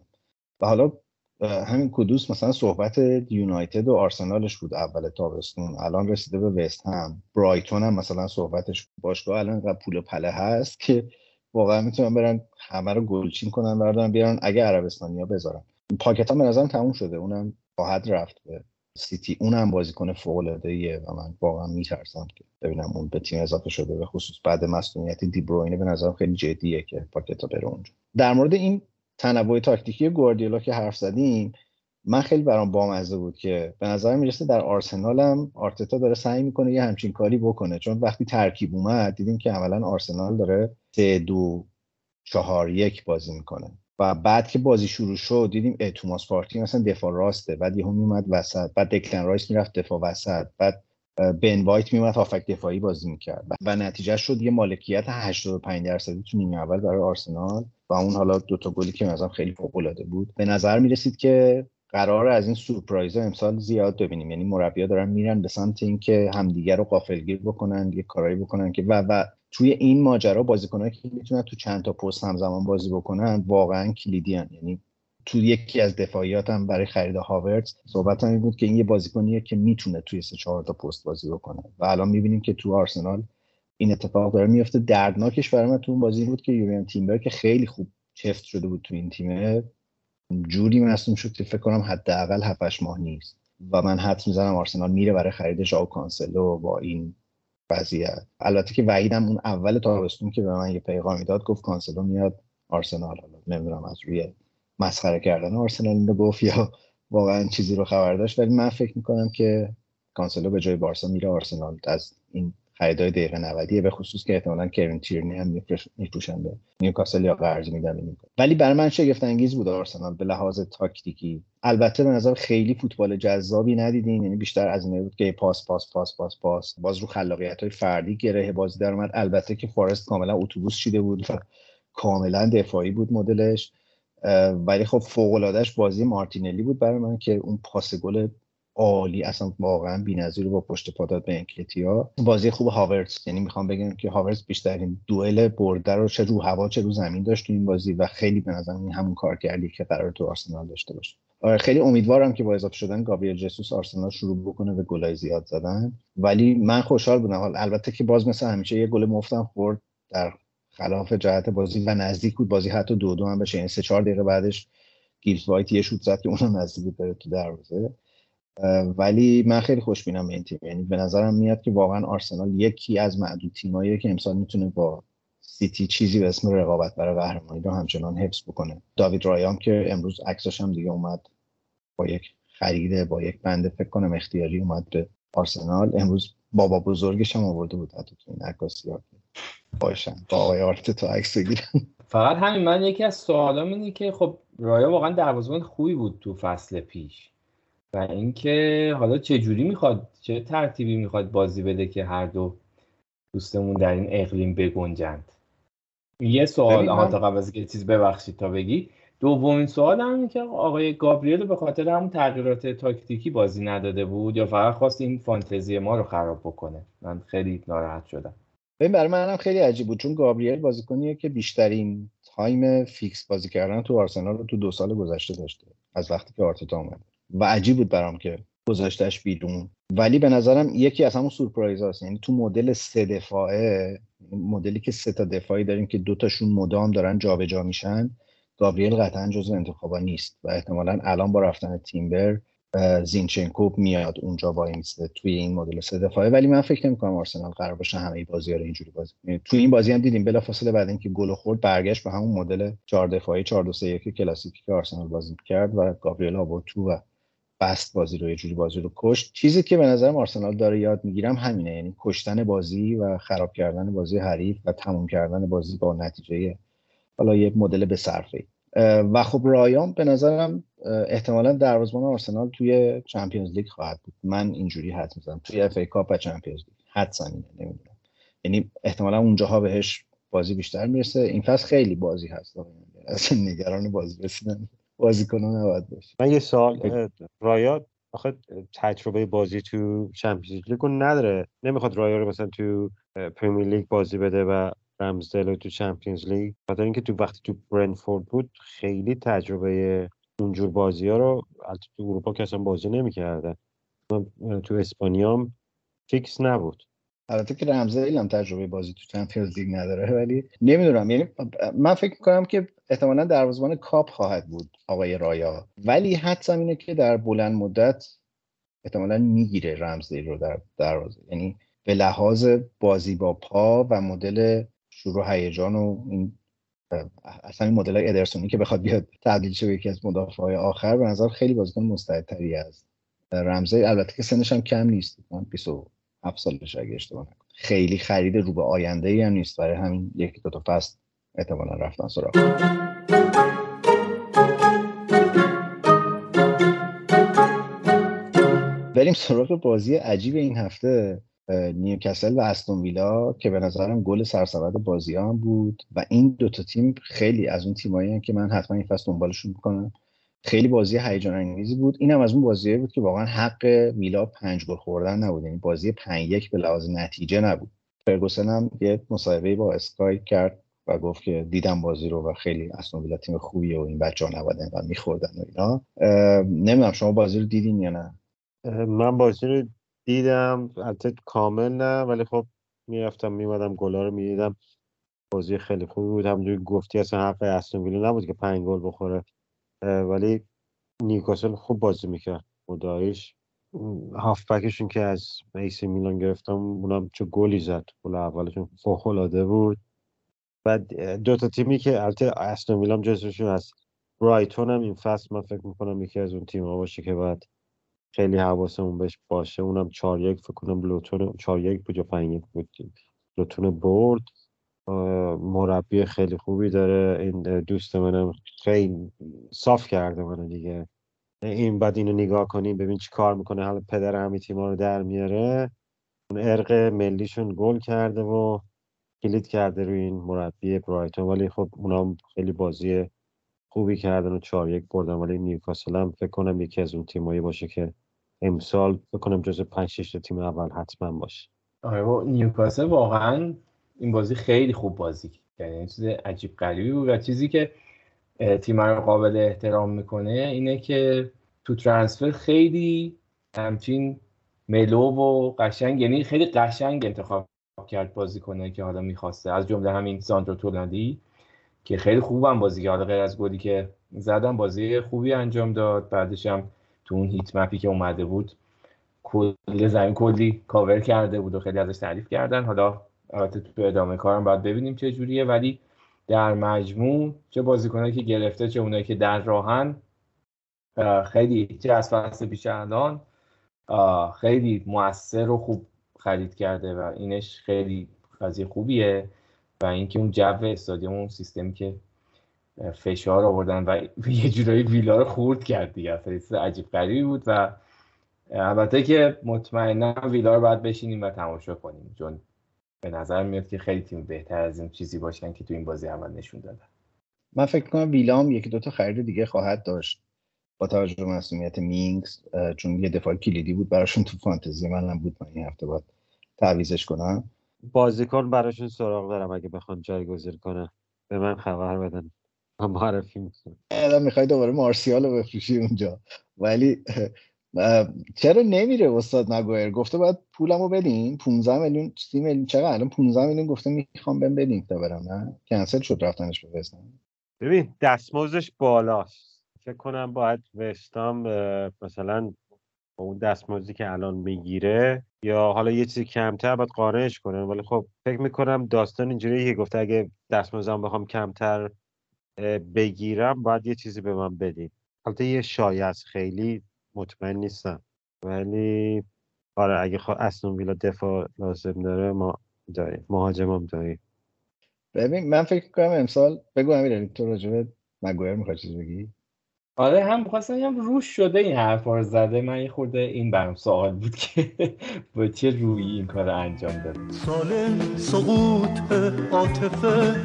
و حالا همین کدوس مثلا صحبت یونایتد و آرسنالش بود اول تابستون. الان رسیده به وست هم. برایتون هم مثلا صحبتش باشگاه الان پول پله هست که واقعا می‌تونن برن همه رو گلچین کنن بردارن بیارن اگه عربستانیا بذارن. پاکت ها به نظرم تموم شده. اونم خواهد رفت به سیتی. اونم بازیکن فوق العاده و من واقعا میترسم که ببینم اون به تیم اضافه شده. به خصوص بعد مصونیت دی بروینه به نظرم خیلی جدیه که پاکتا بره اونجا. در مورد این تنوع تاکتیکی گواردیولا که حرف زدیم من خیلی برام بامزه بود که به نظر می‌رسه در آرسنال هم آرتتا داره سعی می‌کنه یه همچین کاری بکنه. چون وقتی ترکیب اومد دیدیم که عملا آرسنال داره سه دو چهار یک بازی می‌کنه. و بعد که بازی شروع شد دیدیم توماس پارتی مثلا دفاع راسته بعد یهو میومد وسط بعد دکلن رایس می‌رفت دفاع وسط بعد بن وایت میومد هافبک دفاعی بازی می‌کرد. و نتیجه شد یه مالکیت 85 درصدی تو نیمه اول برای آرسنال و اون حالا دوتا گلی که مثلا خیلی فوق العاده بود. به نظر می‌رسید که قراره از این سورپرایز امسال زیاد ببینیم. یعنی مربیا دارن میرن به سمت اینکه همدیگه رو غافلگیر بکنن یه کارایی بکنن که و و توی این ماجرا بازیکنایی که می‌تونن تو چند تا پست همزمان بازی بکنن واقعا کلیدی. یعنی تو یکی از دفاعیات هم برای خرید هاورتز صحبت هم بود که این یه بازیکنیه که می‌تونه توی سه چهار تا پست بازی بکنه. و الان می‌بینیم که تو آرسنال این اتفاق داره میفته دردناکش برای من تو اون بازی بود که یوریان تیمبر که خیلی خوب چفت شده بود تو این تیمه جوری مصوم شد که فکر کنم حداقل 7 ماه نیست. و من حد می‌زنم آرسنال میره برای خرید ژائو کانسلو با این وضعیت. البته که وحیدم اون اول تابستون که به من یه پیغامی داد گفت کانسلو میاد آرسنال. حالا نمی‌دونم از روی مسخره کردن آرسنال رو گفت یا واقعا چیزی رو خبر داشت. ولی من فکر می‌کنم که کانسلو به جای بارسا میره آرسنال. از این خریدای دقیقه 90 به خصوص که احتمالاً کیرن تیرنی هم میفروشن به نیوکاسل یا قرض میدن ولی برای من شگفت انگیز بود آرسنال به لحاظ تاکتیکی. البته به نظر خیلی فوتبال جذابی ندیدیم یعنی بیشتر از این بود که پاس پاس پاس پاس پاس. باز رو خلاقیت های فردی گره بازی در اومد. البته که فارست کاملا اتوبوس چیده بود و کاملا دفاعی بود مدلش. ولی خب فوق بازی مارتینلی بود برای من که اون پاس گل عالی اصلا واقعا بی‌نظیر با پشت پا داد به انکتیا بازی خوب هاورتز یعنی می‌خوام بگم که هاورتز بیشترین دوئل برده رو چه رو هوا چه رو زمین داشت تو این بازی و خیلی به نظر این همون کار کردی که قرار تو آرسنال داشته باشه. آره خیلی امیدوارم که با اضافه شدن گابریل جسوس آرسنال شروع بکنه به گلای زیاد زدن. ولی من خوشحال بودم. البته که باز مثل همیشه یه گل مفتم خورد در خلاف جهت بازی و نزدیک بود. بازی حتی دو دو هم بشه. یعنی سه چهار دقیقه بعدش گیبز وایت یه شوت زد که اونم نزدیک بود تو دروازه. ولی من خیلی خوشبینم این تیم. یعنی به نظرم میاد که واقعا آرسنال یکی از معدود تیمایی که امسال می‌تونه با سیتی چیزی به اسم رقابت برای قهرمانی رو همچنان حفظ بکنه. داوید رایان که امروز عکسش هم دیگه اومد با یک خریده با یک بنده فکر کنم اختیاری اومد به آرسنال. امروز بابا بزرگش هم آورده بود حتی تو این عکاسی ها. باشن با آقای آرت تو عکس بگیرن. فقط همین من یکی از سوالام اینه که خب رایا واقعا دروازه‌بان خوبی بود تو فصل پیش. و اینکه حالا چه جوری می‌خواد چه ترتیبی می‌خواد بازی بده که هر دو دوستمون در این اقلیم بگنجند؟ یه سوال آها تا قبل از که چیز ببخشید تا بگی. دومین سوال هم که آقای گابریل به خاطر همون تغییرات تاکتیکی بازی نداده بود یا فقط خواست این فانتزی ما رو خراب بکنه؟ من خیلی ناراحت شدم. ببین برای منم خیلی عجیب بود چون گابریل بازیکنیه که بیشترین time فیکس بازی کردن تو آرسنال رو تو دو سال گذشته داشته از وقتی که آرتتا اومد. و عجیب بود برام که گذاشتش بیرون. ولی به نظرم یکی از همون سورپرایز هست یعنی تو مدل سه دفاعه مدلی که سه تا دفاعی داریم که دوتاشون مدام دارن جابجا جا میشن گابریل قطعا جزو انتخابا نیست. و احتمالا الان با رفتن تیمبر زینچنکو میاد اونجا وای میسته توی این مدل سه دفاعه. ولی من فکر نمی کنم آرسنال قرار باشه همه بازی رو اینجوری بازی یعنی توی این بازی هم دیدیم بلافاصله بعد اینکه گل خورد برگشت به همون مدل 4 دفاعی 4 2 3 1 کلاسیکی که آرسنال بازی کرد و گابریل آورد تو و بست بازی رو یه جوری بازی رو کشت. چیزی که به نظرم آرسنال داره یاد می‌گیرم همینه یعنی کشتن بازی و خراب کردن بازی حریف و تموم کردن بازی با نتیجه حالا یه مدل به صرفه. و خب رایا به نظرم احتمالا دروازه‌بان آرسنال توی چمپیونز لیگ خواهد بود. من اینجوری حدس می‌زنم. توی اف ای کاپ و چمپیونز لیگ. حدس اینه نمی‌دونم. یعنی احتمالا اونجاها بهش بازی بیشتر می‌رسه. این فصل خیلی بازی هست. اصلا نگران بازی رسیدن. بازیکنان نباید باشه. من یه سال رایا آخه تجربه بازی تو چمپیونز لیگ نداره. نمی‌خواد رایا رو مثلا تو پرمیر لیگ بازی بده و رمزدل تو چمپیونز لیگ. خاطر اینکه تو وقتی تو برنفورد بود خیلی تجربه اونجور بازی ها رو تو اروپا که اصلا بازی نمی‌کردن تو اسپانیا فیکس نبود. البته که رمزدل هم تجربه بازی تو چمپیونز لیگ نداره ولی نمی‌دونم. یعنی من فکر می‌کنم که احتمالا دروازه‌بان کاپ خواهد بود آقای رایا ولی حدسم اینه که در بلند مدت احتمالا می‌گیره رمزدیل رو در دروازه. یعنی به لحاظ بازی با پا و مدل شروع هیجان و این اصلا این مدل ادرسونی که بخواد بیاد تبدیل شه یکی از مدافع های آخر به نظر خیلی بازیکن مستعدتری است رمزی البته که سنش هم کم نیست 27 سالش اگه اشتباه نکنم. خیلی خرید رو به آینده ای هم نیست. برای همین یکی دو تا فصل احتمالا رفتن سراغ بریم سراغ بازی عجیب این هفته. نیوکاسل و استون ویلا که به نظرم گل سرسبد بازی هم بود و این دوتا تیم خیلی از اون تیمایی که من حتما این فصل دنبالشون می‌کنم. خیلی بازی هیجان انگیزی بود. اینم از اون بازی بود که واقعا حق میلا پنج گل خوردن نبود. یعنی بازی پنج یک به لحاظ نتیجه نبود. فرگوسن هم یه مصاحبه با اسکای کرد و گفت که دیدم بازی رو و خیلی ویلا تیم خوبیه و این بچه ها نباید و میخوردن و اینا. نمی‌دونم شما بازی رو دیدین یا نه؟ من بازی رو دیدم البته کامل نه ولی خب می‌رفتم میمدم گلا رو می‌دیدم. بازی خیلی خوبی بود. همونجوری گفتی اصلا حق استون ویلا نبود که پنج گل بخوره. ولی نیوکاسل خوب بازی می‌کرد. خدایش هافبکشون که از ایسی میلان گرفتم اونم چه گلی زد. گل اولشون فوق بود. بعد دو تا تیمی که البته استون ویلا جزوشون هست برایتون هم این فصل من فکر می‌کنم یکی از اون تیم ها باشه که بعد خیلی حواسمون بهش باشه. اونم 4 1 فکر کنم لوتون 4 1 بود یا 5 1 بود. لوتون برد. مربی خیلی خوبی داره. این دوست منم خیلی صاف کرده منو دیگه. این بعد اینو نگاه کنیم ببین چی کار می‌کنه. حالا پدر همین تیما رو در میاره. اون ارق ملیشون گل کرده و کلید کرده روی این مربی برایتون. ولی خب اونا خیلی بازی خوبی کردن و چهار یک بردن. ولی نیوکاسل هم فکر کنم یکی از اون تیمایی باشه که امسال فکر کنم جز 5 6 تیم اول حتما باشه. آره نیوکاسل واقعا این بازی خیلی خوب بازی کرد. یعنی چیز عجیب غریبی بود و چیزی که تیم رو قابل احترام می‌کنه اینه که تو ترانسفر خیلی همچین ملو و قشنگ یعنی خیلی قشنگ انتخاب کرد بازی کنه که حالا می‌خواسته. از جمله همین ساندرو تولندی که خیلی خوبم بازی کرد. غیر از گلی که زدم بازی خوبی انجام داد. بعدش هم تو اون هیت مپی که اومده بود کل زمین کلی کاور کرده بود و خیلی ازش تعریف کردن. حالا البته تو ادامه کارم باید ببینیم چه جوریه. ولی در مجموع چه بازیکنایی که گرفته چه اونایی که در راهن خیلی چه از فصل پیش الان خیلی موثر و خوب خرید کرده و اینش خیلی قضیه خوبیه. و اینکه اون جو استادیوم اون سیستمی که فشار آوردن و *laughs* یه جورایی ویلا رو خورد کرد دیگه. اصلا عجیب غریبی بود و البته که مطمئنا ویلا رو باید بشینیم و تماشا کنیم. چون به نظر میاد که خیلی تیم بهتر از این چیزی باشن که تو این بازی اول نشون دادن. من فکر کنم ویلا هم یکی دوتا خرید دیگه خواهد داشت. با توجه به مسئولیت مینگز چون یه دفاع کلیدی بود براشون تو فانتزی منم بود من این هفته باید تعویزش کنم. بازیکن براشون سراغ دارم اگه بخوان جایگزین کنه به من خبر بدن. معرفی می‌کنم. الان می‌خوای دوباره مارسیال رو بفروشی اونجا. ولی چرا نمیره استاد مگویر گفته باید پولمو بدین. 15 میلیون 30 میلیون چقدر؟ الان 15 میلیون گفته می‌خوام بهم بدین تا برم نه؟ کنسل شد رفتنش به ببین دستمزدش بالاست. فکر کنم باید وستام مثلا با اون دستمزدی که الان می‌گیره یا حالا یه چیزی کمتر باید قانعش کنن ولی خب فکر می‌کنم داستان اینجوریه که گفته اگه دستمزدم بخوام کمتر بگیرم باید یه چیزی به من بدین. البته یه شایع خیلی مطمئن نیستم. ولی آره اگه خوا اصلا ویلا دفاع لازم داره ما داریم. مهاجم هم داریم. ببین من فکر کنم امسال بگو امیر تو راجبه مگویر می‌خوای چیز بگی؟ آره هم خواستم هم روش شده این حرف رو زده. من یه خورده این برام سوال بود که *laughs* با چه روی این کار انجام داده سال سقوط عاطفه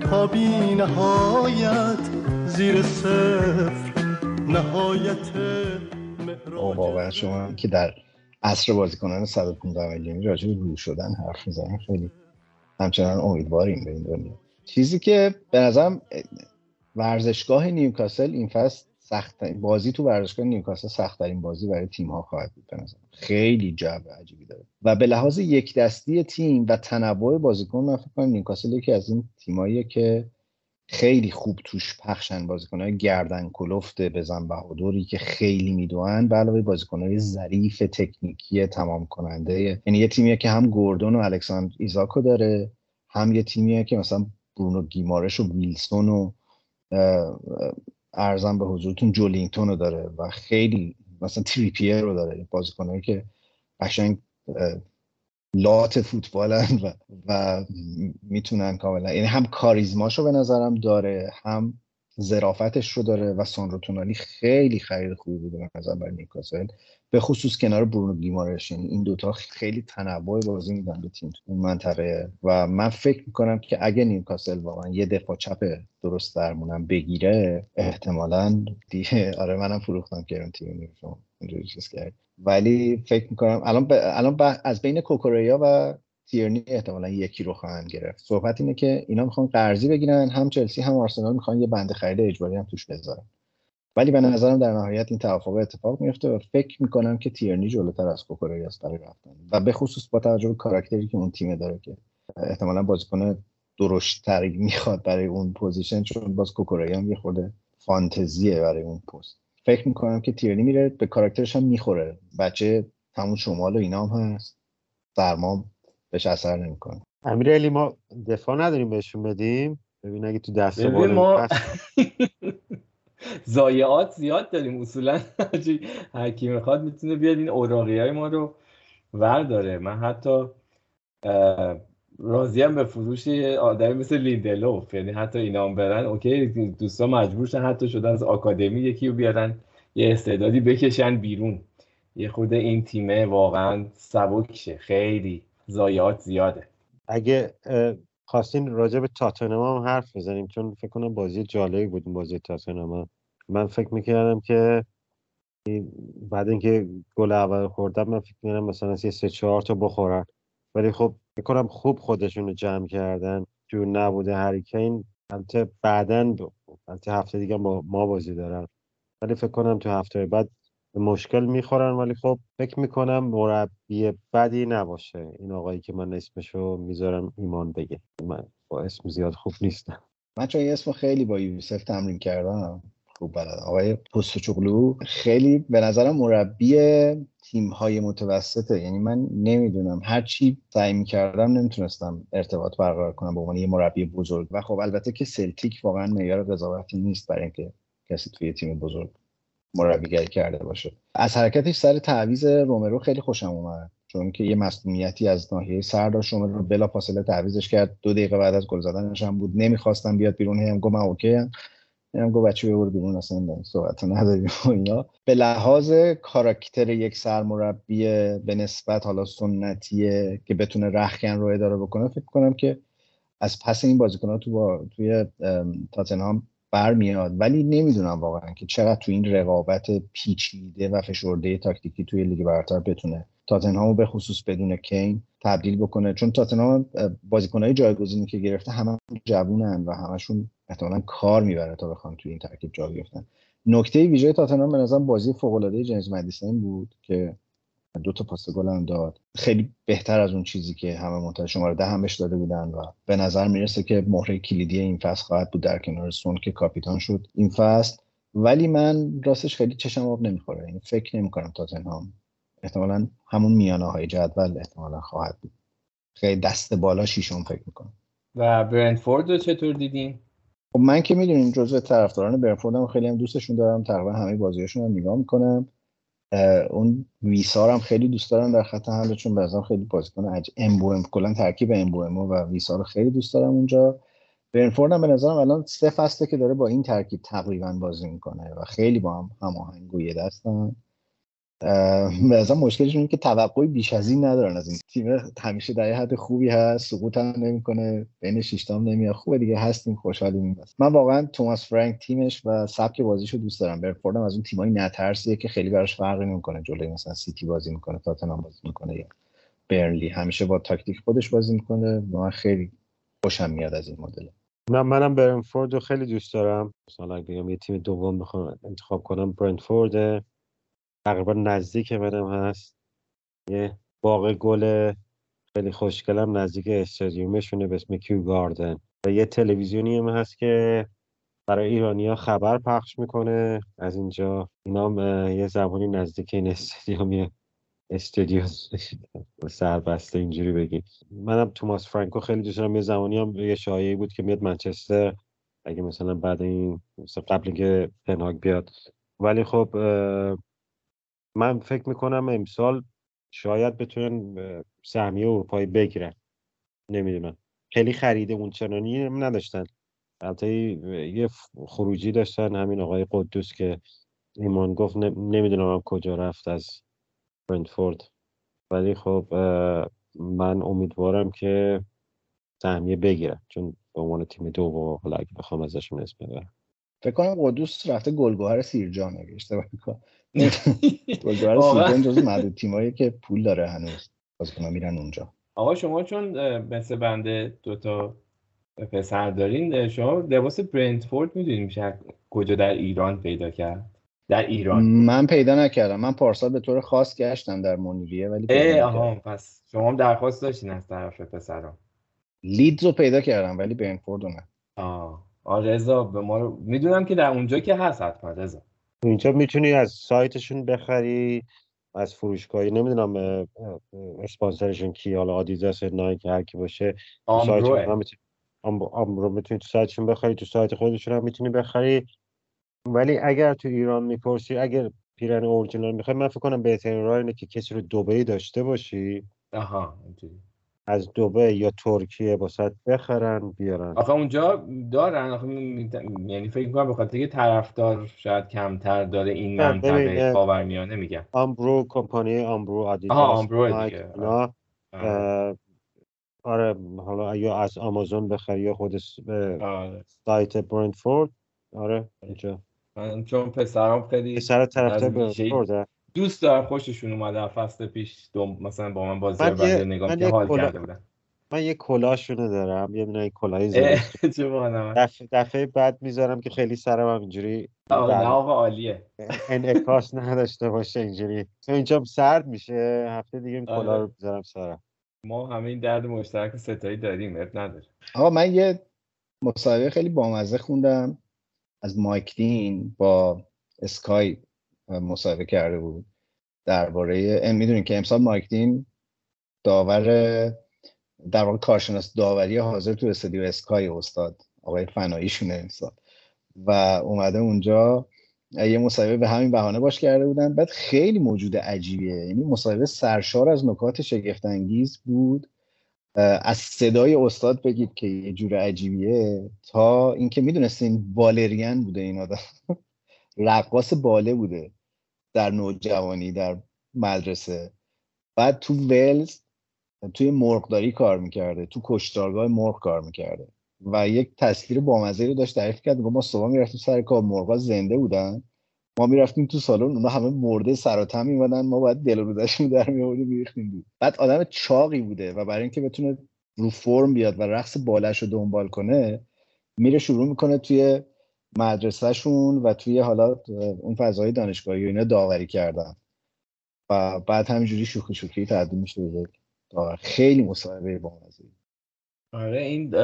تا بی نهایت زیر صفر. نهایت واقعا شما که در عصر بازیکنان 115 میلیونی راجع به رو شدن حرف می‌زنین خیلی همچنان امیدواریم به این دنیا. چیزی که به نظرم ورزشگاه نیوکاسل این فصل سخت بازی تو ورزشگاه نیوکاسل سخت ترین بازی برای تیم ها خواهد بود به نظر خیلی جو عجیبی داره. و به لحاظ یک دستی تیم و تنوع بازیکن من فکر کنم نیوکاسل یکی از این تیماییه که خیلی خوب توش پخشن بازیکنهای گردن کلفت بزن بهادری که خیلی می‌دونن به علاوه بازیکنهای ظریف تکنیکی تمام کننده یعنی یه تیمیه که هم گوردون و الکساندر ایزاکو داره هم یه تیمیه که مثلا برونو گیمارش و ویلسون و ارزم به حضورتون جولینگتون رو داره و خیلی مثلا تریپیر رو داره بازیکنهایی که قشنگ لات فوتبالن و, و می‌تونن کاملا یعنی هم کاریزماشو به نظرم داره هم زرافتش رو داره و سانرو تونالی خیلی خرید خوبی بوده به نظر برای نیوکاسل. به خصوص کنار برونو گیمارش. یعنی این دوتا خیلی تنوع بازی میدن به تیم اون منطقه. و من فکر می‌کنم که اگه نیوکاسل واقعا یه دفاع چپ درست درمونم بگیره احتمالا دیگه *laughs* آره منم فروختم که اون تیم کرد. ولی فکر می‌کنم الان ب... الان ب... از بین کوکوریا و تیرنی احتمالا یکی رو خواهند گرفت. صحبت اینه که اینا می‌خوان قرضی بگیرن هم چلسی هم آرسنال می‌خوان یه بند خرید اجباری هم توش بذارن. ولی به نظرم در نهایت این توافق اتفاق میفته و فکر می‌کنم که تیرنی جلوتر از کوکوریاست برای رفتن. و به خصوص با توجه به کاراکتری که اون تیم داره که احتمالا بازیکن درشتری می‌خواد برای اون پوزیشن چون باز کوکوری هم یه خورده فانتزیه برای اون پست. فکر می‌کنم که تیرنی میره به کاراکترش هم می‌خوره. بچه همون شمال و اینا هم هست. سرما بهش اثر نمی‌کنه. امیر علی ما دفاع نداریم بهشون بدیم؟ ببین اگه تو دست ما زایعات *laughs* زیاد داریم. اصولا هر کی می‌خواد می‌تونه بیاد. این اوراقی های ما رو ورداره. من حتی راضیم به فروش آدمی مثل لیندلوف. یعنی حتی اینا هم برن okay دوستا مجبور شن حتی شده از آکادمی یکی رو بیارن یه استعدادی بکشن بیرون. یه خورده این تیمه واقعا سبک شه. خیلی. ضایعات زیاده. اگه خواستین راجع به تاتنهام هم حرف بزنیم چون فکر کنم بازی جالبی بود بازی تاتنهام من فکر می‌کردم که بعد اینکه گل اول خوردن من فکر می‌کردم مثلا یه سه چهار تا بخورن. ولی خب فکر کنم خوب خودشون رو جمع کردن. جو نبوده هریکین. البته بعدا البته هفته دیگه با ما بازی دارن. ولی فکر کنم تو هفته بعد مشکل می‌خورن ولی خب فکر می‌کنم مربی بدی نباشه. این آقایی که من اسمشو می‌ذارم ایمان بگه. من با اسم زیاد خوب نیستم. من چون اسم خیلی با یوسف تمرین کردم خوب بلد آقای پستوچوغلو خیلی به نظرم مربی تیم های متوسطه. یعنی من نمی‌دونم هر چی سعی می‌کردم نمی‌تونستم ارتباط برقرار کنم به عنوان یه مربی بزرگ. و خب البته که سلتیک واقعا معیار قضاوتی نیست برای اینکه کسی توی تیم بزرگ مربیگری کرده باشه. از حرکتش سر تعویض رومرو خیلی خوشم اومد. چون که یه مسئولیتی از ناحیه سردار رومرو بلا فاصله تعویزش کرد. دو دقیقه بعد از گل زدنش هم بود. نمی‌خواستم بیاد بیرون. هم گفتم اوکی هم هم گفت بچه ببر بیرون. اصلا صحبت نداریم و اینا. به لحاظ کاراکتر یک سرمربی به نسبت حالا سنتیه که بتونه رخکن رو اداره بکنه فکر کنم که از پس این بازیکن تو با توی تاتنهام برمیاد. ولی نمی‌دونم واقعا که چقدر تو این رقابت پیچیده و فشرده تاکتیکی توی لیگ برتر بتونه تاتنهامو به خصوص بدون کین تبدیل بکنه. چون تاتنهام بازیکنهای جایگزینی که گرفته همه جوونن و همشون احتمالا کار می‌بره تا بخوان توی این ترکیب جا بیفتن. نکته ویژه تاتنهام به نظرم بازی فوق العاده جیمز مدیسن بود که دو تا پاس گل هم داد. خیلی بهتر از اون چیزی که همه منتظر شماره ده همش داده بودن و به نظر می‌رسه که مهره کلیدی این فصل خواهد بود در کنار سون که کاپیتان شد این فصل. ولی من راستش خیلی چشم آب نمی‌خوره. این یعنی فکر نمی‌کنم تاتنهام احتمالا همون میانه های جدول احتمالا خواهد بود. خیلی دست بالا شیشون فکر می‌کنم. و برنفورد رو چطور دیدین؟ خب من که می‌دونیم جزو طرفداران برنفورد هم خیلی هم دوستشون دارم. تقریبا همه بازیاشون هم نگاه می‌کنم. اون ویسار هم خیلی دوست دارم در خط حمله چون بعضا خیلی بازیکن اج ام کلا ترکیب ام و ویسار رو خیلی دوست دارم اونجا. برنفورد هم به نظرم الان سه فصله که داره با این ترکیب تقریبا بازی می‌کنه و خیلی با هم هماهنگ گویه دستن. به مشکلش اینه که توقعی بیش از این ندارن. از این تیم همیشه در حد خوبی هست سقوط هم نمی‌کنه بین شیشتام نمیاد. خوبه دیگه هستیم خوشحالیم. من واقعا توماس فرانک تیمش و سبک بازیشو دوست دارم. برفوردم از اون تیمای نترسیه که خیلی براش فرقی نمی‌کنه. جلوی مثلا سیتی بازی می‌کنه تاتنهام بازی می‌کنه یا برنلی. همیشه با تاکتیک خودش بازی می‌کنه. من خیلی خوشم میاد از این مدل. من منم برنفورد رو خیلی دوست دارم. مثلا بگم یه تیم دوم بخوام انتخاب کنم برنفورد. تقریبا نزدیک منم هست. یه باغ گل خیلی خوشگلم نزدیک استادیومشونه به اسم کیو گاردن. و یه تلویزیونی هم هست که برای ایرانیا خبر پخش می‌کنه. از اینجا اینا یه زبانی نزدیک این استادیوم استودیو *laughs* سربسته اینجوری بگیم. منم توماس فرانکو خیلی دوست دارم. یه زمانی هم یه شایعی بود که میاد منچستر. اگه مثلا بعد این مثلا قبل که پنهاگ بیاد. ولی خب من فکر می‌کنم امسال شاید بتونن سهمیه اروپایی بگیرن. نمی‌دونم. خیلی خریده اون چنانی نداشتن. البته یه خروجی داشتن. همین آقای قدوس که ایمان گفت نمی‌دونم هم کجا رفت از برنتفورد ولی خب من امیدوارم که سهمیه بگیرن. چون به عنوان تیم دو حالا اگه بخوام ازشون اسم ببرم. فکر کنم قدوس رفته گلگوهر سیرجان اگه اشتباه گلگوهر سیرجان جز معدود تیمایی که پول داره هنوز. بازیکن‌ها میرن اونجا. آقا شما چون مثل بنده دوتا پسر دارین شما لباس برنتفورد می‌دونیم میشه کجا در ایران پیدا کرد؟ در ایران. من پیدا نکردم. من پارسال به طور خاص گشتم در منیریه ولی اه آها پس شما هم درخواست داشتین از طرف پسران لیدز رو پیدا کردم ولی برنتفورد رو نه. آه. آه رضا به ما رو... می‌دونم که در اونجا که هست حتما رضا. اینجا می‌تونی از سایتشون بخری از فروشگاهی نمی‌دونم اسپانسرشون کی حالا آدیداس نایک هر کی باشه آمبرو. آمبرو می‌تونی تو سایتشون بخری تو سایت خودشون هم می‌تونی بخری. ولی اگر تو ایران می‌پرسی اگر پیرن اورجینال می‌خوای من فکر کنم بهترین راه اینه که کسی رو دبی داشته باشی. آها اینجوری. از دبی یا ترکیه باسد بخرن بیارن. آخه اونجا دارن آخه یعنی فکر می‌کنم به خاطر طرفدار شاید کمتر داره این منطقه خاورمیانه میگم. آمبرو کمپانی آمبرو آدیداس آها آمبرو دیگه. آره. حالا یا از آمازون بخری یا خود سایت برندفورد آره اینجا. من چون پسرام خیلی پسر طرفدار برندفورد دوست دارم خوششون اومده فصل پیش دوم مثلا با من بازی بعد نگاه که حال کلا... کرده بودن من یه کلاشونو دارم یه دونه کلاهی دفعه دفعه بعد می‌ذارم که خیلی سرم هم اینجوری آقا عالیه. *laughs* انعکاس نداشته باشه اینجوری. چون اینجا سرد میشه هفته دیگه این کلاه رو می‌ذارم سرم. ما همه این درد مشترک ستایی داریم اب نداره. آقا من یه مصاحبه خیلی بامزه خوندم از مایک دین با اسکای مصاحبه کرده بود. درباره می‌دونین که امسال مایک دین داور در واقع کارشناس داوری حاضر تو استودیو اسکای استاد آقای فناییشونه امسال. و اومده اونجا یه مصاحبه به همین بهانه باش کرده بودن. بعد خیلی موجود عجیبیه. یعنی مصاحبه سرشار از نکات شگفت انگیز بود از صدای استاد بگید که یه جور عجیبیه تا اینکه می‌دونستین بالرین بوده این آدم. *laughs* رقاص باله بوده. در نوجوانی در مدرسه. بعد تو ولز توی مرغداری کار می‌کرده تو کشتارگاه مرغ کار می‌کرده. و یک تصویر بامزه رو داشت تعریف کرد ما صبح می‌رفتیم سر کار مرغا زنده بودن. ما می‌رفتیم تو سالن اونا همه مرده سر و تم میمدن ما باید دل رو در میآوردیم میریختیم بعد آدم چاقی بوده و برای اینکه بتونه رو فرم بیاد و رقص بالش رو دنبال کنه میره شروع می‌کنه توی مدرسهشون و توی حالا اون فضای دانشگاهی و اینا داوری کردن. و بعد همینجوری شوخی شوخی تبدیل میشه به داور. خیلی مصاحبه بامزه. آره این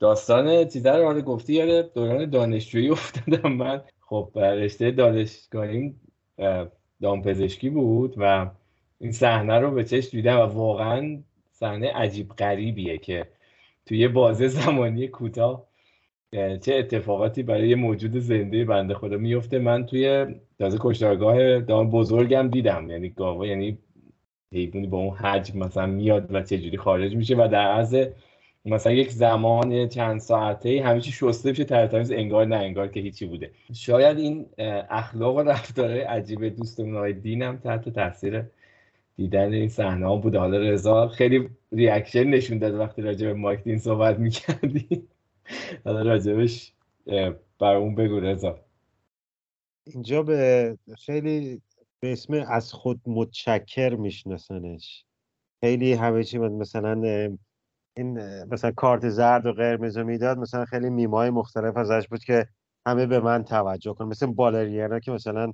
داستان چیزا رو حالا گفتی یاد دوران دانشجویی افتادم من. خب رشته دانشگاهیم دامپزشکی بود و این صحنه رو به چشم دیدم و واقعا صحنه عجیب غریبیه که توی بازه زمانی کوتاه چه اتفاقاتی برای یه موجود زنده بنده خدا میفته؟ من توی تازه کشتارگاه دام بزرگم دیدم. یعنی گاوا یعنی حیوانی با اون حجم مثلا میاد و چجوری خارج میشه و در عرض مثلا یک زمان چند ساعته همیشه شسته بشه ترتمیز انگار نه انگار که هیچی بوده. شاید این اخلاق و رفتارهای عجیب دوستمون آقای دینم تحت تاثیر دیدن این صحنه ها بوده حالا رضا خیلی ریاکشن نشون داد وقتی راجع به مایک دین صحبت می‌کردی حالا راجبش بر اون بگو رضا. اینجا به خیلی به اسم از خود متشکر میشناسنش. خیلی همه چی مثلا این مثلا کارت زرد و قرمز می‌داد مثلا خیلی میمای مختلف ازش بود که همه به من توجه کن مثل بالرینا که مثلا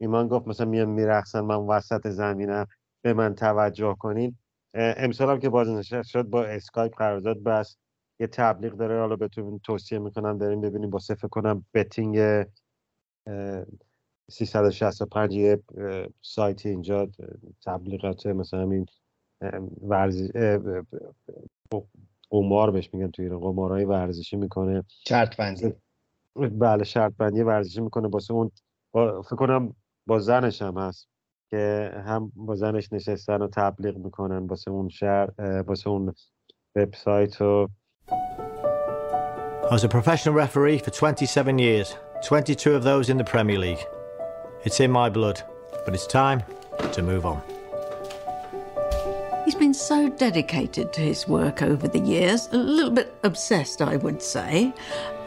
ایمان گفت مثلا میان میرخصن من وسط زمینم به من توجه کنین. امسال هم که بازنشست شد با اسکایپ قرارداد بس یه تبلیغ داره حالا بهتون توصیه می‌کنم داریم ببینیم با فکر کنم بتینگ 365 یه سایت اینجا تبلیغات مثلا این ورزی قمار بهش میگن توی ایران قمارهای ورزشی می‌کنه. شرط بندی بله شرط بندی ورزشی می‌کنه. واسه اون با فکر کنم با زنش هم هست که هم با زنش نشستن و تبلیغ می‌کنن. واسه اون شهر واسه اون وبسایت و I was a professional referee for 27 years, 22 of those in the Premier League. It's in my blood, but it's time to move on. He's been so dedicated to his work over the years, a little bit obsessed, I would say,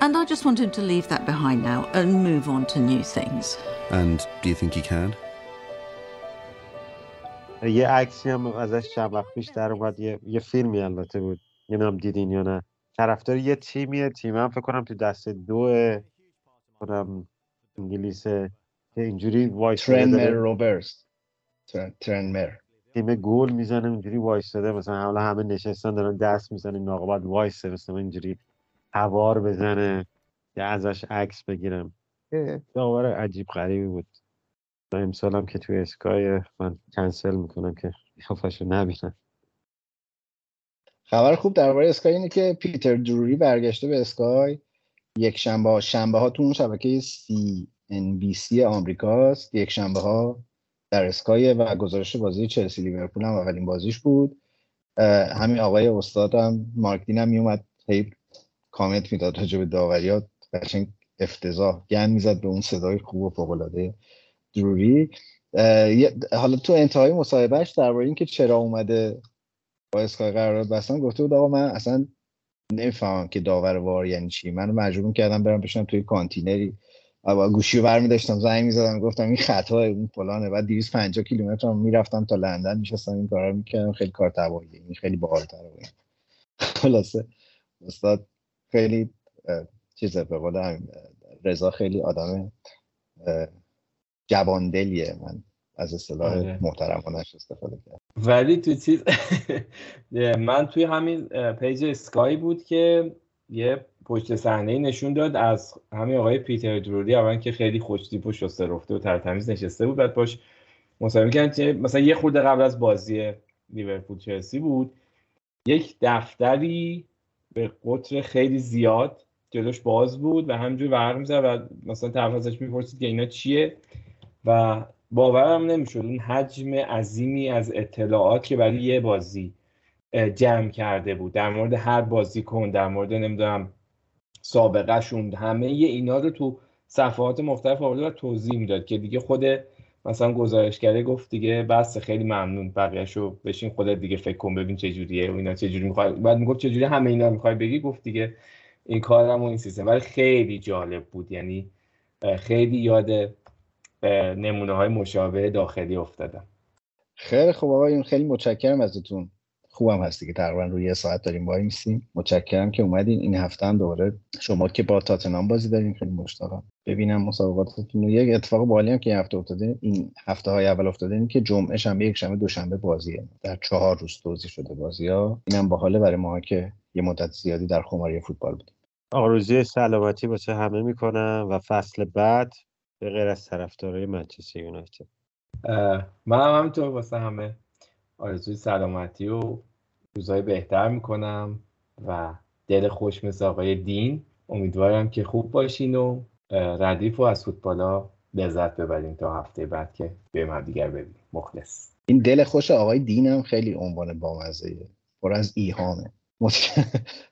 and I just want him to leave that behind now and move on to new things. And do you think he can? یه عکسی هم ازش چند وقت پیش در اومد یه, یه فیلمی البته بود نمیدونم دیدین یا نه طرفدار یه تیمیه تیم هم فکر کنم تو دست دو کنم انگلیس که اینجوری وایساده ترنمر روبرز ترن- ترنمر تیم گل می‌زنه اینجوری وایساده مثلا حالا همه نشستن دارن دست می‌زنن باید وایسه مثلا اینجوری هوار بزنه که ازش عکس بگیرم. داور عجیب غریبی بود. و امسال هم که توی اسکای من کنسل می‌کنم که رو نبینم. خبر خوب درباره اسکای اینه که پیتر دروری برگشته به اسکای. یک شنبه شنبه ها تو اون شبکه سی ان بی سی آمریکاست. یک شنبه ها در اسکای و گزارش بازی چلسی لیورپول هم اولین بازیش بود. همین آقای استاد هم مارک دین هم میومد هی کامنت می‌داد راجع به داوریات. قشنگ افتضاح گن می‌زد به اون صدای خوب و فوق العاده دروری حالا تو انتهای مصاحبهش درباره اینکه چرا اومده با اسکای قرارداد بستن گفته بود آقا من اصلا نمی‌فهمم که داور وار یعنی چی. من مجبور کردم برم بشنم توی کانتینری. و گوشی برمی داشتم زنگ می‌زدم گفتم این خطا اون فلانه. بعد 250 کیلومتر می‌رفتم تا لندن میشستم این کارا می‌کردم. خیلی کار تباهیه. این خیلی باحال‌تره و این. خلاصه استاد خیلی چیزه به قول رضا خیلی آدم جواندلیه من از اصطلاح آره. محترمانش استفاده کردم ولی تو چیز *laughs* من توی همین پیج اسکای بود که یه پشت صحنه نشون داد از همین آقای پیتر دروری اول که خیلی خوشتیپ و شسته رفته و ترتمیز نشسته بود بعد باش مصاحبه کردن که مثلا یه خورده قبل از بازی لیورپول چلسی بود یک دفتری به قطر خیلی زیاد جلوش باز بود و همینجور ورق می‌زد و مثلا طرف ازش می‌پرسید که اینا چیه و باورم نمی‌شد. اون حجم عظیمی از اطلاعات که برای یه بازی جمع کرده بود. در مورد هر بازیکن در مورد نمی‌دونم سابقه شون همه اینا رو تو صفحات مختلف آورده و توضیح می‌داد که دیگه خود مثلا گزارشگره گفت دیگه بس خیلی ممنون بقیه‌شو بشین خودت دیگه فکر کن ببین چه جوریه و اینا چه جوری می‌خوای. بعد می‌گفت چه جوری همه اینا می‌خوای بگی؟ گفت دیگه این کارم و این سیستم. ولی خیلی جالب بود. یعنی خیلی یاد نمونه های مشابه داخلی افتادم. خیلی خوب آقایون خیلی متشکرم ازتون. خوبم هستی که تقریبا روی یه ساعت داریم وای میسیم متشکرم که اومدین. این هفته هم دوباره شما که با تاتنام بازی دارین خیلی مشتاقم. ببینم مسابقاتتون رو. یک اتفاق بالی هم که این هفته افتاده این هفته های اول افتاده این که جمعه شنبه یک شنبه دوشنبه بازیه در چهار روز توضیح شده بازی ها. اینم باحاله برای ما که یه مدت زیادی در خماری فوتبال بودیم. آرزوی سلامتی واسه همه می‌کنم و فصل بعد به غیر از طرفدارای منچستر یونایتد. من هم همینطور واسه همه. آرزوی سلامتی و روزهای بهتر می‌کنم و دل خوش مثل آقای دین. امیدوارم که خوب باشین و ردیف و از فوتبالا لذت ببریم تا هفته بعد که به هم دیگر ببینیم. مخلص. این دل خوش آقای دینم خیلی عنوان بامزه پر از ایهامه متش-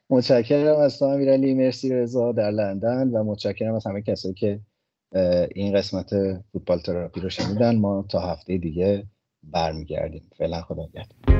متشکرم از تو امیرعلی مرسی رضا در لندن و متشکرم از همه کسایی که این قسمت فوتبال تراپی رو شنیدن. ما تا هفته دیگه برمیگردیم. فعلا خدا نگهدار